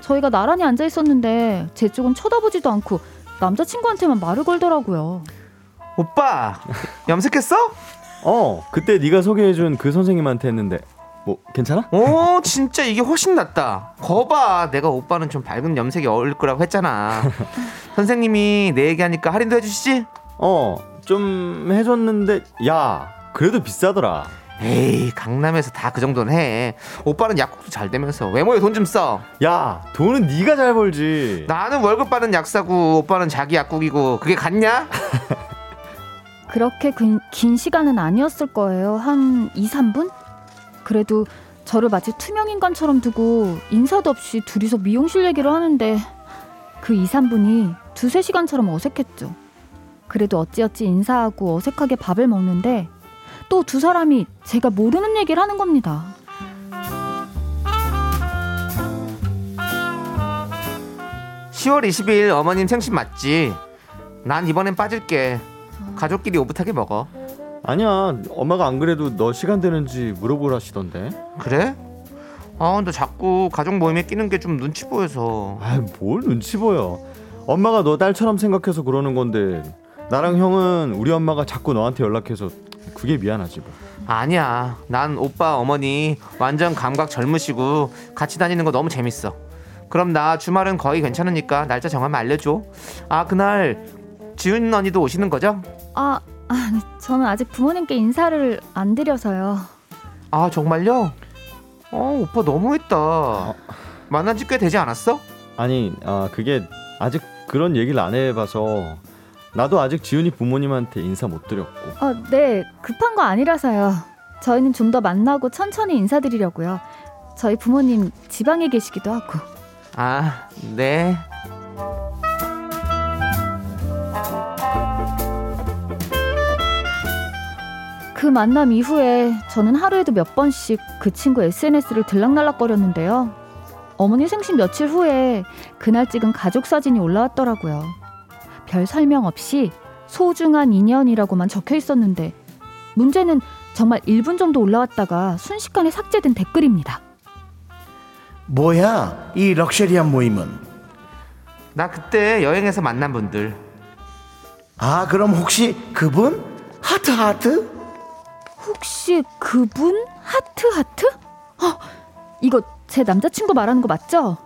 Speaker 7: 저희가 나란히 앉아 있었는데 제 쪽은 쳐다보지도 않고 남자친구한테만 말을 걸더라고요.
Speaker 2: 오빠, 염색했어?
Speaker 6: 어 그때 네가 소개해준 그 선생님한테 했는데 뭐 괜찮아?
Speaker 2: 오, 진짜 이게 훨씬 낫다. 거봐, 내가 오빠는 좀 밝은 염색이 어울릴 거라고 했잖아. 선생님이 내 얘기하니까 할인도 해주시지?
Speaker 6: 어 좀 해줬는데 야 그래도 비싸더라.
Speaker 2: 에이, 강남에서 다 그 정도는 해. 오빠는 약국도 잘 되면서 외모에 돈 좀 써.
Speaker 6: 야 돈은 네가 잘 벌지.
Speaker 2: 나는 월급 받는 약사고 오빠는 자기 약국이고 그게 같냐?
Speaker 7: 그렇게 긴, 긴 시간은 아니었을 거예요. 한 2, 3분? 그래도 저를 마치 투명인간처럼 두고 인사도 없이 둘이서 미용실 얘기를 하는데 그 2, 3분이 두세 시간처럼 어색했죠. 그래도 어찌어찌 인사하고 어색하게 밥을 먹는데 또 두 사람이 제가 모르는 얘기를 하는 겁니다.
Speaker 2: 시 10월 20일 어머님 생신 맞지? 난 이번엔 빠질게. 가족끼리 오붓하게 먹어.
Speaker 6: 아니야 엄마가 안 그래도 너 시간 되는지 물어보라시던데.
Speaker 2: 그래? 아, 근데 자꾸 가족 모임에 끼는 게 좀 눈치 보여서.
Speaker 6: 아 뭘 눈치 보여. 엄마가 너 딸처럼 생각해서 그러는 건데 나랑 형은 우리 엄마가 자꾸 너한테 연락해서 그게 미안하지 뭐.
Speaker 2: 아니야. 난 오빠 어머니 완전 감각 젊으시고 같이 다니는 거 너무 재밌어. 그럼 나 주말은 거의 괜찮으니까 날짜 정하면 알려줘. 아 그날 지훈 언니도 오시는 거죠?
Speaker 7: 아, 아, 네, 저는 아직 부모님께 인사를 안 드려서요.
Speaker 2: 아 정말요? 어 오빠 너무했다. 만난 지 꽤 되지 않았어?
Speaker 6: 아니 아 그게 아직 그런 얘기를 안 해봐서 나도 아직 지훈이 부모님한테 인사 못 드렸고
Speaker 7: 어, 네, 급한 거 아니라서요. 저희는 좀 더 만나고 천천히 인사드리려고요. 저희 부모님 지방에 계시기도 하고.
Speaker 2: 아, 네.
Speaker 7: 그 만남 이후에 저는 하루에도 몇 번씩 그 친구 SNS를 들락날락거렸는데요. 어머니 생신 며칠 후에 그날 찍은 가족 사진이 올라왔더라고요. 별 설명 없이 소중한 인연이라고만 적혀 있었는데 문제는 정말 1분 정도 올라왔다가 순식간에 삭제된 댓글입니다.
Speaker 1: 뭐야 이 luxury한 모임은
Speaker 2: 나 그때 여행에서 만난 분들.
Speaker 1: 아 그럼 혹시 그분 하트 하트
Speaker 7: 혹시 그분 하트 하트? 어, 이거 제 남자친구 말하는 거 맞죠?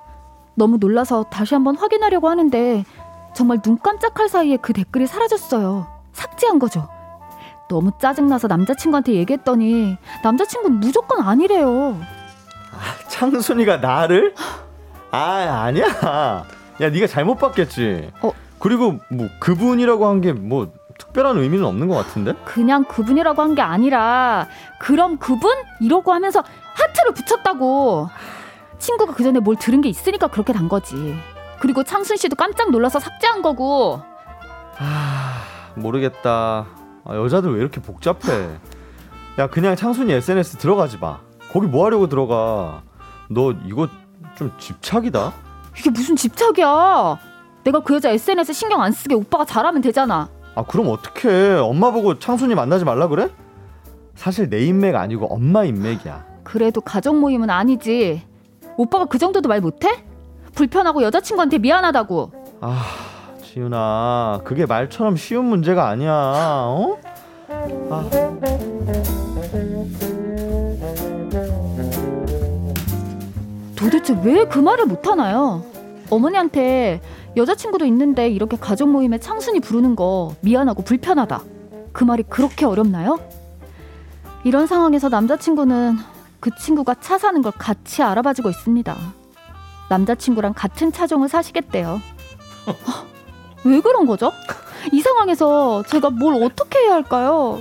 Speaker 7: 너무 놀라서 다시 한번 확인하려고 하는데 정말 눈 깜짝할 사이에 그 댓글이 사라졌어요. 삭제한 거죠. 너무 짜증나서 남자친구한테 얘기했더니 남자친구는 무조건 아니래요.
Speaker 6: 창순이가 나를? 아 아니야 야 네가 잘못 봤겠지
Speaker 7: 어.
Speaker 6: 그리고 뭐 그분이라고 한 게 뭐 특별한 의미는 없는 것 같은데
Speaker 7: 그냥 그분이라고 한 게 아니라 그럼 그분? 이러고 하면서 하트를 붙였다고. 친구가 그 전에 뭘 들은 게 있으니까 그렇게 단 거지. 그리고 창순 씨도 깜짝 놀라서 삭제한 거고.
Speaker 6: 모르겠다 아, 여자들 왜 이렇게 복잡해 야 그냥 창순이 SNS 들어가지 마 거기 뭐 하려고 들어가 너 이거 좀 집착이다
Speaker 7: 이게 무슨 집착이야? 내가 그 여자 SNS 신경 안 쓰게 오빠가 잘하면 되잖아.
Speaker 6: 아 그럼 어떡해 엄마 보고 창순이 만나지 말라 그래? 사실 내 인맥 아니고 엄마 인맥이야
Speaker 7: 그래도 가족 모임은 아니지. 오빠가 그 정도도 말 못해? 불편하고 여자친구한테 미안하다고.
Speaker 6: 아 지훈아 그게 말처럼 쉬운 문제가 아니야 어? 아,
Speaker 7: 도대체 왜 그 말을 못하나요? 어머니한테 여자친구도 있는데 이렇게 가족 모임에 창순이 부르는 거 미안하고 불편하다. 그 말이 그렇게 어렵나요? 이런 상황에서 남자친구는 그 친구가 차 사는 걸 같이 알아봐주고 있습니다. 남자친구랑 같은 차종을 사시겠대요. 아, 왜 그런 거죠? 이 상황에서 제가 뭘 어떻게 해야 할까요?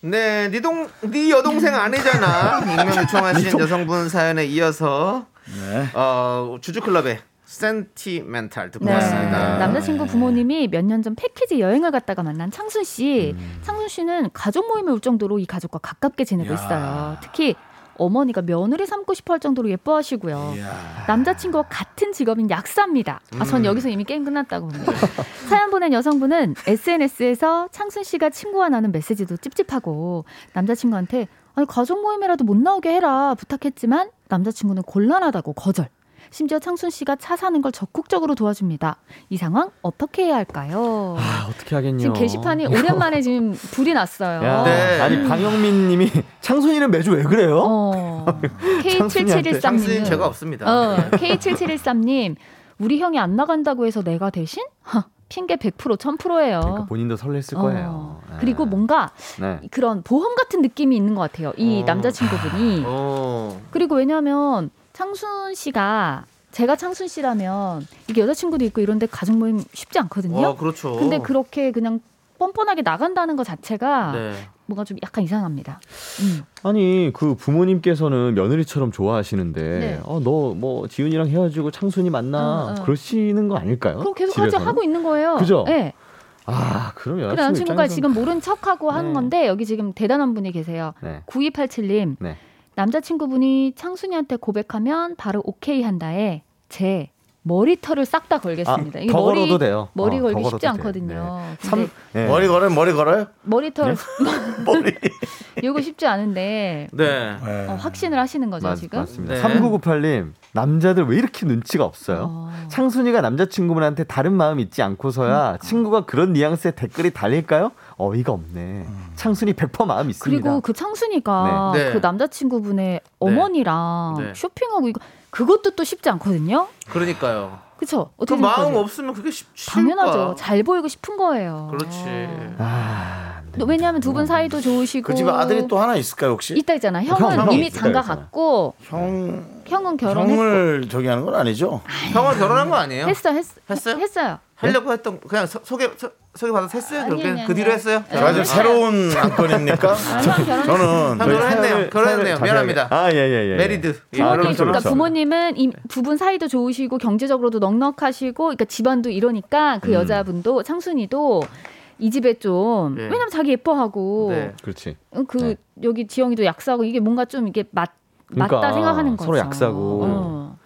Speaker 2: 네, 니동, 니 여동생 아니잖아. 익명 요청하신 여성분 사연에 이어서
Speaker 1: 네.
Speaker 2: 어, 주주클럽의 센티멘탈 듣고
Speaker 7: 네.
Speaker 2: 왔습니다.
Speaker 7: 남자친구 부모님이 몇 년 전 패키지 여행을 갔다가 만난 창순 씨.
Speaker 2: 음.
Speaker 7: 창순 씨는 가족 모임에 올 정도로 이 가족과 가깝게 지내고
Speaker 1: 이야.
Speaker 7: 있어요. 특히 어머니가 며느리 삼고 싶어 할 정도로 예뻐하시고요.
Speaker 1: 이야.
Speaker 7: 남자친구와 같은 직업인 약사입니다. 아, 전
Speaker 2: 음.
Speaker 7: 여기서 이미 게임 끝났다고 봅니다. 사연 보낸 여성분은 SNS에서 창순 씨가 친구와 나눈 메시지도 찝찝하고 남자친구한테 아니 가족 모임이라도 못 나오게 해라 부탁했지만 남자친구는 곤란하다고 거절. 심지어 창순 씨가 차 사는 걸 적극적으로 도와줍니다. 이 상황 어떻게 해야 할까요?
Speaker 6: 아 어떻게 하겠냐
Speaker 7: 지금 게시판이 오랜만에 지금 불이 났어요.
Speaker 6: 야,
Speaker 2: 네.
Speaker 6: 아니 방영민 님이 창순이는 매주 왜 그래요?
Speaker 7: 어.
Speaker 6: 창순이한테.
Speaker 2: 창수인
Speaker 7: K7713님.
Speaker 2: 죄가 없습니다.
Speaker 7: 어,
Speaker 2: 네.
Speaker 7: K7713 님. 우리 형이 안 나간다고 해서 내가 대신? 하, 핑계 100% 1000%예요.
Speaker 6: 그러니까 본인도 설렜을 거예요. 네.
Speaker 7: 어. 그리고 뭔가
Speaker 6: 네.
Speaker 7: 그런 보험 같은 느낌이 있는 것 같아요. 이
Speaker 2: 어.
Speaker 7: 남자친구분이.
Speaker 2: 어.
Speaker 7: 그리고 왜냐하면 창순 씨가 제가 창순 씨라면 이게 여자친구도 있고 이런데 가족 모임 쉽지 않거든요.
Speaker 2: 어, 그렇죠.
Speaker 7: 근데 그렇게 그냥 뻔뻔하게 나간다는 것 자체가
Speaker 2: 네.
Speaker 7: 뭔가 좀 약간 이상합니다. 음.
Speaker 6: 아니 그 부모님께서는 며느리처럼 좋아하시는데
Speaker 7: 네.
Speaker 6: 어너 뭐 지훈이랑 헤어지고 창순이 만나
Speaker 7: 어, 어.
Speaker 6: 그러시는 거 아닐까요?
Speaker 7: 그럼 계속
Speaker 6: 집에서는?
Speaker 7: 하고 있는 거예요.
Speaker 6: 그죠?
Speaker 7: 네.
Speaker 6: 아 그럼
Speaker 7: 그래
Speaker 6: 여자친구
Speaker 7: 남자친구가
Speaker 6: 입장에서는-
Speaker 7: 지금 모른 척하고 하는
Speaker 6: 네.
Speaker 7: 건데 여기 지금 대단한 분이 계세요.
Speaker 6: 네.
Speaker 7: 9287님
Speaker 6: 네.
Speaker 7: 남자친구분이 창순이한테 고백하면 바로 오케이 한다에 제 머리털을 싹 다 걸겠습니다.
Speaker 6: 아,
Speaker 7: 이게
Speaker 6: 더
Speaker 7: 머리
Speaker 6: 돼요.
Speaker 7: 머리
Speaker 6: 어,
Speaker 7: 걸기
Speaker 6: 더
Speaker 7: 쉽지. 않거든요.
Speaker 6: 네.
Speaker 7: 근데
Speaker 6: 네.
Speaker 1: 머리 걸어요 머리 걸어요
Speaker 7: 머리털
Speaker 1: 머리
Speaker 7: 이거 쉽지 않은데
Speaker 2: 네.
Speaker 1: 네.
Speaker 7: 어, 확신을 하시는 거죠
Speaker 6: 맞,
Speaker 7: 지금?
Speaker 6: 맞습니다.
Speaker 2: 네.
Speaker 6: 3998님 남자들 왜 이렇게 눈치가 없어요?
Speaker 7: 어.
Speaker 6: 창순이가 남자친구분한테 다른 마음 있지 않고서야
Speaker 7: 그러니까.
Speaker 6: 친구가 그런 뉘앙스의 댓글이 달릴까요? 어이가 없네. 창순이 100% 마음 있습니다.
Speaker 7: 그리고 그 창순이가
Speaker 2: 네. 네.
Speaker 7: 그 남자친구분의 어머니랑
Speaker 2: 네.
Speaker 7: 쇼핑하고 이거 그것도 또 쉽지 않거든요.
Speaker 2: 그러니까요.
Speaker 7: 그쵸?
Speaker 2: 그
Speaker 7: 어떻게
Speaker 2: 마음
Speaker 7: 생각하세요?
Speaker 2: 없으면 그게 쉽, 쉽을까?
Speaker 7: 당연하죠. 잘 보이고 싶은 거예요.
Speaker 2: 그렇지.
Speaker 6: 아, 됩니다.
Speaker 7: 왜냐하면 두 분 사이도 좋으시고
Speaker 1: 그 집에 아들이 또 하나 있을까요 혹시
Speaker 7: 있다 있잖아. 형은
Speaker 6: 형,
Speaker 7: 이미 장가. 갔고
Speaker 1: 형
Speaker 7: 형은 결혼했고
Speaker 1: 형을 저기 하는 건 아니죠
Speaker 2: 형은 결혼한 거 아니에요?
Speaker 7: 했어 했,
Speaker 2: 했어요?
Speaker 7: 했어요.
Speaker 2: 하려고 했던 그냥 소, 소개 소, 소개 받아서 했어요.
Speaker 7: 아니,
Speaker 2: 그 뒤로. 했어요.
Speaker 1: 제가 지금 새로운 안건입니까? 저는
Speaker 2: 형 결혼했네요. 결혼했네요. 미안합니다.
Speaker 6: 아, 예, 예, 예.
Speaker 2: married. 예,
Speaker 7: 부모님,
Speaker 2: 그렇죠,
Speaker 7: 그러니까
Speaker 2: 그렇죠.
Speaker 7: 부모님은 이 부분 사이도 좋으시고 경제적으로도 넉넉하시고, 그러니까 집안도 이러니까
Speaker 2: 음.
Speaker 7: 그 여자분도 창순이도 이 집에 좀
Speaker 2: 네.
Speaker 7: 왜냐면 자기 예뻐하고
Speaker 2: 네.
Speaker 6: 그렇지.
Speaker 7: 어, 그
Speaker 6: 네.
Speaker 7: 여기 지영이도 약사고 이게 뭔가 좀 이게 맞
Speaker 6: 그러니까
Speaker 7: 맞다 생각하는 거죠.
Speaker 6: 서로 약사고.
Speaker 7: 어.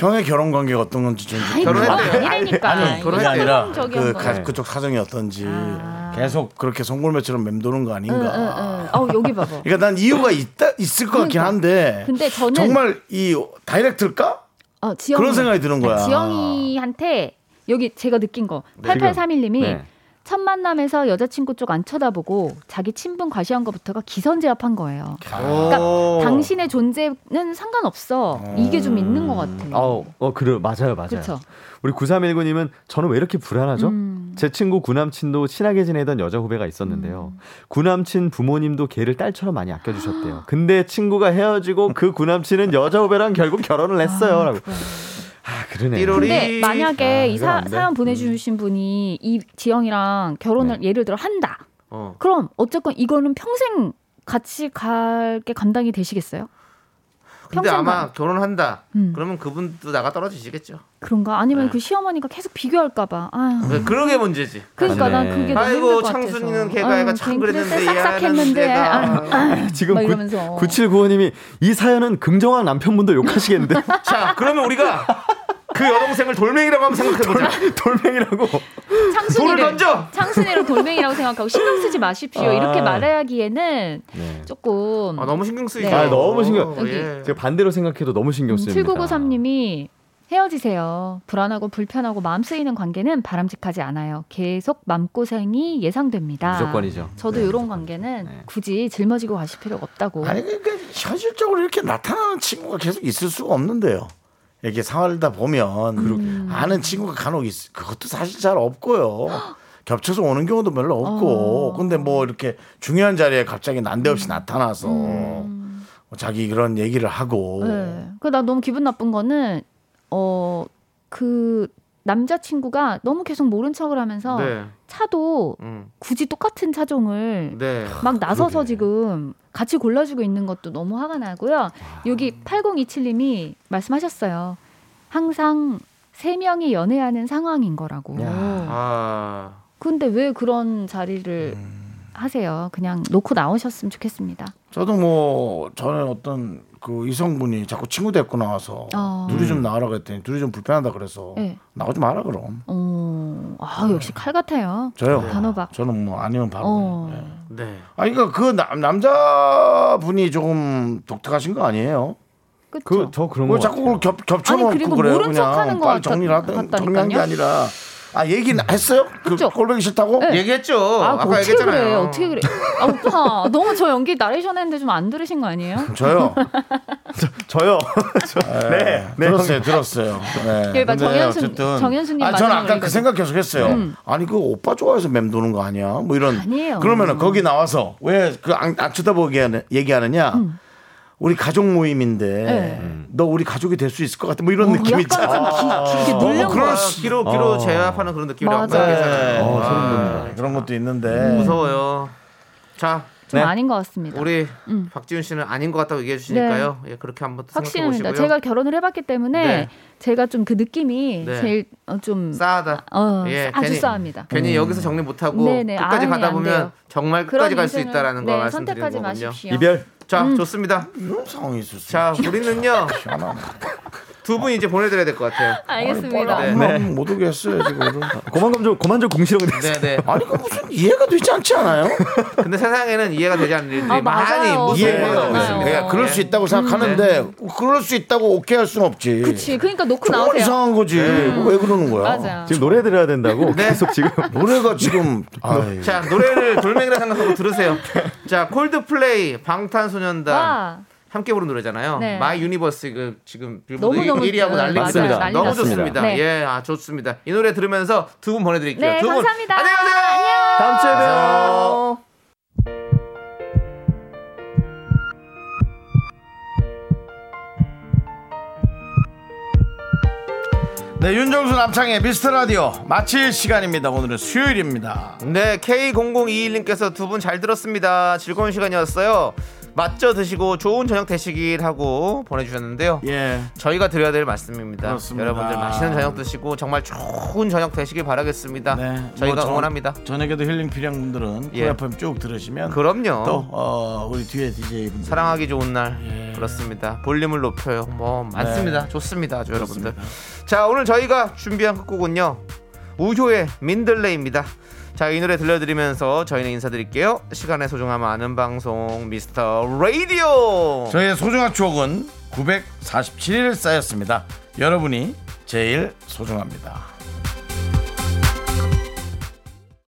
Speaker 1: 형의 결혼 관계가 어떤 건지 좀
Speaker 2: 결혼했대요.
Speaker 7: 아니
Speaker 1: 그게 아니라 그
Speaker 7: 거.
Speaker 1: 가, 그쪽 사정이 어떤지
Speaker 7: 아.
Speaker 1: 계속 그렇게 송골매처럼 맴도는 거
Speaker 7: 응,
Speaker 1: 아닌가.
Speaker 7: 응, 응. 어 여기 봐봐.
Speaker 1: 그러니까 난 이유가 있다 있을 것 같긴
Speaker 7: 그러니까.
Speaker 1: 한데
Speaker 7: 근데 저는
Speaker 1: 정말 이 다이렉트일까?
Speaker 7: 어, 지영이,
Speaker 1: 그런 생각이 드는 거야.
Speaker 7: 지영이한테 여기 제가 느낀 거 8831님이
Speaker 6: 네.
Speaker 7: 첫 만남에서 여자친구 쪽 안 쳐다보고 자기 친분 과시한 것부터가 기선제압한 거예요. 그러니까
Speaker 2: 오.
Speaker 7: 당신의 존재는 상관없어. 이게 좀 있는 것 같아.
Speaker 6: 어, 어, 그래, 맞아요, 맞아요.
Speaker 7: 그렇죠.
Speaker 6: 우리 9319님은 저는 왜 이렇게 불안하죠?
Speaker 7: 음.
Speaker 6: 제 친구 구남친도 친하게 지내던 여자 후배가 있었는데요. 구남친 부모님도 걔를 딸처럼 많이 아껴주셨대요. 근데 친구가 헤어지고 그 구남친은 여자 후배랑 결국 결혼을 했어요. 라고. 아, 그러네.
Speaker 7: 근데 만약에
Speaker 6: 아,
Speaker 7: 이 사. 사연 보내주신 분이 이 지영이랑 결혼을 예를 들어 한다.
Speaker 2: 어.
Speaker 7: 그럼 어쨌건 이거는 평생 같이 갈 게 감당이 되시겠어요?
Speaker 2: 근데 아마
Speaker 7: 가-
Speaker 2: 결혼한다.
Speaker 7: 음.
Speaker 2: 그러면 그분도 나가 떨어지시겠죠.
Speaker 7: 그런가? 아니면
Speaker 2: 네.
Speaker 7: 그 시어머니가 계속 비교할까봐. 아유.
Speaker 2: 왜 그런 게 문제지.
Speaker 7: 그러니까
Speaker 6: 맞네.
Speaker 7: 난 그게 너무
Speaker 2: 아이고. 창순이는 걔가 애가
Speaker 7: 참걔
Speaker 2: 그랬는데
Speaker 7: 싹싹했는데 아유,
Speaker 6: 지금
Speaker 7: 이러면서
Speaker 6: 9795님이 이 사연은 긍정한 남편분도 욕하시겠는데
Speaker 2: 자, 그러면 우리가 그 여동생을 돌멩이라고 한번 생각해보자.
Speaker 6: 돌멩이라고
Speaker 2: 돌을
Speaker 7: 창순이를
Speaker 2: 던져.
Speaker 7: 창순이를 돌멩이라고 생각하고 신경 쓰지 마십시오.
Speaker 6: 아.
Speaker 7: 이렇게 말하기에는
Speaker 6: 네.
Speaker 7: 조금
Speaker 2: 아, 너무 신경 쓰이죠.
Speaker 7: 네.
Speaker 6: 아, 너무 신경-
Speaker 2: 예.
Speaker 6: 제가 반대로 생각해도 너무 신경 씁니다.
Speaker 7: 7993님이 헤어지세요. 불안하고 불편하고 마음 쓰이는 관계는 바람직하지 않아요. 계속 마음고생이 예상됩니다.
Speaker 6: 무조건이죠.
Speaker 7: 저도 이런 관계는
Speaker 6: 네.
Speaker 7: 굳이 짊어지고 가실 필요가 없다고.
Speaker 1: 아니 그러니까 현실적으로 이렇게 나타나는 친구가 계속 있을 수가 없는데요. 이렇게 살다 보면 아는 친구가 간혹 있, 그것도 사실 잘 없고요. 겹쳐서 오는 경우도 별로 없고.
Speaker 7: 어.
Speaker 1: 근데 뭐 이렇게 중요한 자리에 갑자기 난데없이 나타나서 뭐 자기 그런 얘기를 하고
Speaker 7: 네. 그나 너무 기분 나쁜 거는 어 그 남자친구가 너무 계속 모른 척을 하면서
Speaker 2: 네.
Speaker 7: 차도
Speaker 2: 음.
Speaker 7: 굳이 똑같은 차종을
Speaker 2: 네.
Speaker 7: 막 나서서 지금 같이 골라주고 있는 것도 너무 화가 나고요. 여기 8027님이 말씀하셨어요. 항상 세 명이 연애하는 상황인 거라고.
Speaker 2: 아.
Speaker 7: 근데 왜 그런 자리를 하세요? 그냥 놓고 나오셨으면 좋겠습니다.
Speaker 1: 저도 뭐 저는 어떤 그 이성분이 자꾸 친구 데리고 나와서
Speaker 7: 어.
Speaker 1: 둘이 좀 나가라고 했더니 둘이 좀 불편하다 그래서
Speaker 7: 네.
Speaker 1: 나오지 마라 그럼
Speaker 7: 어, 아 역시 칼 같아요.
Speaker 1: 저요
Speaker 7: 단호박.
Speaker 1: 저는 뭐 아니면 바로
Speaker 7: 어.
Speaker 1: 네.
Speaker 2: 네.
Speaker 1: 아니 그러니까 그 남, 남자분이 조금 독특하신 거 아니에요?
Speaker 7: 그쵸?
Speaker 6: 그저 그런 왜거
Speaker 1: 자꾸 그걸 겹, 겹쳐놓고
Speaker 7: 그리고
Speaker 1: 그래요
Speaker 7: 모른
Speaker 1: 그냥
Speaker 7: 척하는 것
Speaker 1: 빨리 정리를 하던
Speaker 7: 같다니까요.
Speaker 1: 정리한 게 아니라 아 얘기는 했어요? 그
Speaker 7: 그쵸?
Speaker 1: 꼴보기 싫다고?
Speaker 7: 네.
Speaker 2: 얘기했죠.
Speaker 7: 아,
Speaker 2: 까
Speaker 7: 어떻게
Speaker 2: 얘기했잖아요.
Speaker 7: 그래? 어떻게 그래? 아, 오빠, 너무 저 연기 나레이션 했는데 좀 안 들으신 거 아니에요?
Speaker 1: 저요.
Speaker 6: 저 요.
Speaker 1: 네, 들었어요, 들었어요. 네. 근데
Speaker 7: 정현수-
Speaker 1: 어쨌든
Speaker 7: 정현수님
Speaker 1: 아, 저는 아까 그. 생각 계속 했어요.
Speaker 7: 음.
Speaker 1: 아니 그 오빠 좋아해서 맴도는 거 아니야? 뭐 이런.
Speaker 7: 아니에요.
Speaker 1: 그러면은 거기 나와서 왜 그안 안 쳐다보게 하느- 얘기하느냐?
Speaker 7: 음.
Speaker 1: 우리 가족 모임인데
Speaker 7: 네.
Speaker 1: 너 우리 가족이 될 수 있을 것 같아. 뭐 이런 느낌 있잖아. 어,
Speaker 7: 누른
Speaker 1: 그럴
Speaker 7: 거야.
Speaker 1: 수-
Speaker 2: 기로 기로
Speaker 6: 어.
Speaker 2: 제압하는 그런 느낌이라고
Speaker 7: 맞아요.
Speaker 2: 생각했잖아요.
Speaker 1: 어,
Speaker 2: 아.
Speaker 1: 그런 것도 있는데.
Speaker 2: 무서워요. 자,
Speaker 7: 좀
Speaker 6: 네.
Speaker 7: 아닌 것 같습니다.
Speaker 2: 우리
Speaker 7: 음.
Speaker 2: 박지훈 씨는 아닌 것 같다고 얘기해 주시니까요. 예, 그렇게 한번 생각해
Speaker 7: 확신입니다.
Speaker 2: 보시고요.
Speaker 7: 제가 결혼을 해봤기 때문에
Speaker 2: 네.
Speaker 7: 제가 좀 그 느낌이
Speaker 2: 네.
Speaker 7: 제일 어, 좀
Speaker 2: 싸하다.
Speaker 7: 어,
Speaker 2: 예,
Speaker 7: 아주
Speaker 2: 괜히-
Speaker 7: 싸합니다.
Speaker 2: 괜히 여기서 정리 못 하고
Speaker 7: 네네.
Speaker 2: 끝까지
Speaker 7: 아니,
Speaker 2: 가다
Speaker 7: 안
Speaker 2: 보면. 정말
Speaker 7: 그런
Speaker 2: 끝까지 갈 수 있다라는 거
Speaker 7: 네,
Speaker 2: 말씀드리는
Speaker 7: 선택하지
Speaker 2: 거군요.
Speaker 7: 마십시오.
Speaker 6: 이별.
Speaker 2: 자,
Speaker 7: 음.
Speaker 2: 좋습니다.
Speaker 1: 이런 상황이 있을 수.
Speaker 2: 자, 우리는요
Speaker 1: 희한하네.
Speaker 2: 두 분 이제 보내드려야 될 것 같아요.
Speaker 7: 알겠습니다.
Speaker 2: 네.
Speaker 1: 네. 못 오게 했어요 지금.
Speaker 6: 고만 좀 고만 좀 공시렁 됐어요.
Speaker 2: 네, 네.
Speaker 1: 아니 그 무슨 이해가 되지 않지 않아요?
Speaker 2: 근데 세상에는 이해가 되지 않는 일들이
Speaker 7: 아,
Speaker 2: 많이
Speaker 7: 맞아요.
Speaker 2: 무수히
Speaker 1: 이해가.
Speaker 2: 있습니다.
Speaker 1: 그러니까 그럴 수 있다고 생각하는데 그럴 수 있다고 오케이 할 수는 없지.
Speaker 7: 그치. 그러니까 놓고 나오세요.
Speaker 1: 이상한 거지. 그거 왜 그러는 거야?
Speaker 7: 맞아.
Speaker 6: 지금 노래 들어야 된다고
Speaker 2: 네.
Speaker 6: 계속 지금
Speaker 1: 노래가 지금
Speaker 2: 자 노래를 돌멩이라 생각하고 들으세요. 자 콜드플레이 방탄소년단
Speaker 7: 와.
Speaker 2: 함께 부른 노래잖아요.
Speaker 7: 네.
Speaker 2: My Universe 그 지금 빌보드
Speaker 7: 너무너무
Speaker 2: 1위하고 난리
Speaker 7: 맞아요.
Speaker 2: 났습니다.
Speaker 7: 난리
Speaker 2: 너무. 좋습니다.
Speaker 7: 네.
Speaker 2: 예, 아 좋습니다. 이 노래 들으면서 두 분 보내드릴게요.
Speaker 7: 네,
Speaker 2: 두 분.
Speaker 7: 감사합니다.
Speaker 2: 안녕하세요.
Speaker 6: 다음 주에 봬요.
Speaker 1: 네, 윤정수 남창희의 미스터 라디오 마칠 시간입니다. 오늘은 수요일입니다.
Speaker 2: 네, K0021님께서 두 분 잘 들었습니다. 즐거운 시간이었어요. 맛져 드시고 좋은 저녁 되시길 하고 보내주셨는데요.
Speaker 1: 예.
Speaker 2: 저희가 드려야 될 말씀입니다.
Speaker 1: 그렇습니다.
Speaker 2: 여러분들 맛있는 저녁 드시고 정말 좋은 저녁 되시길 바라겠습니다.
Speaker 1: 네.
Speaker 2: 저희가
Speaker 1: 뭐 저-
Speaker 2: 응원합니다.
Speaker 1: 저녁에도 힐링 필요한 분들은
Speaker 2: 예.
Speaker 1: 쿨FM 쭉 들으시면
Speaker 2: 그럼요.
Speaker 1: 또 어, 우리 뒤에 DJ 분들
Speaker 2: 사랑하기 좋은 날
Speaker 1: 예.
Speaker 2: 그렇습니다. 볼륨을 높여요. 뭐 많습니다.
Speaker 1: 네.
Speaker 2: 좋습니다. 아주 여러분들.
Speaker 1: 그렇습니다.
Speaker 2: 자 오늘 저희가 준비한 끝곡은요. 우효의 민들레입니다. 자 이 노래 들려드리면서 저희는 인사드릴게요. 시간의 소중함 아는 방송 미스터 라디오.
Speaker 1: 저희의 소중한 추억은 947일 쌓였습니다. 여러분이 제일 소중합니다.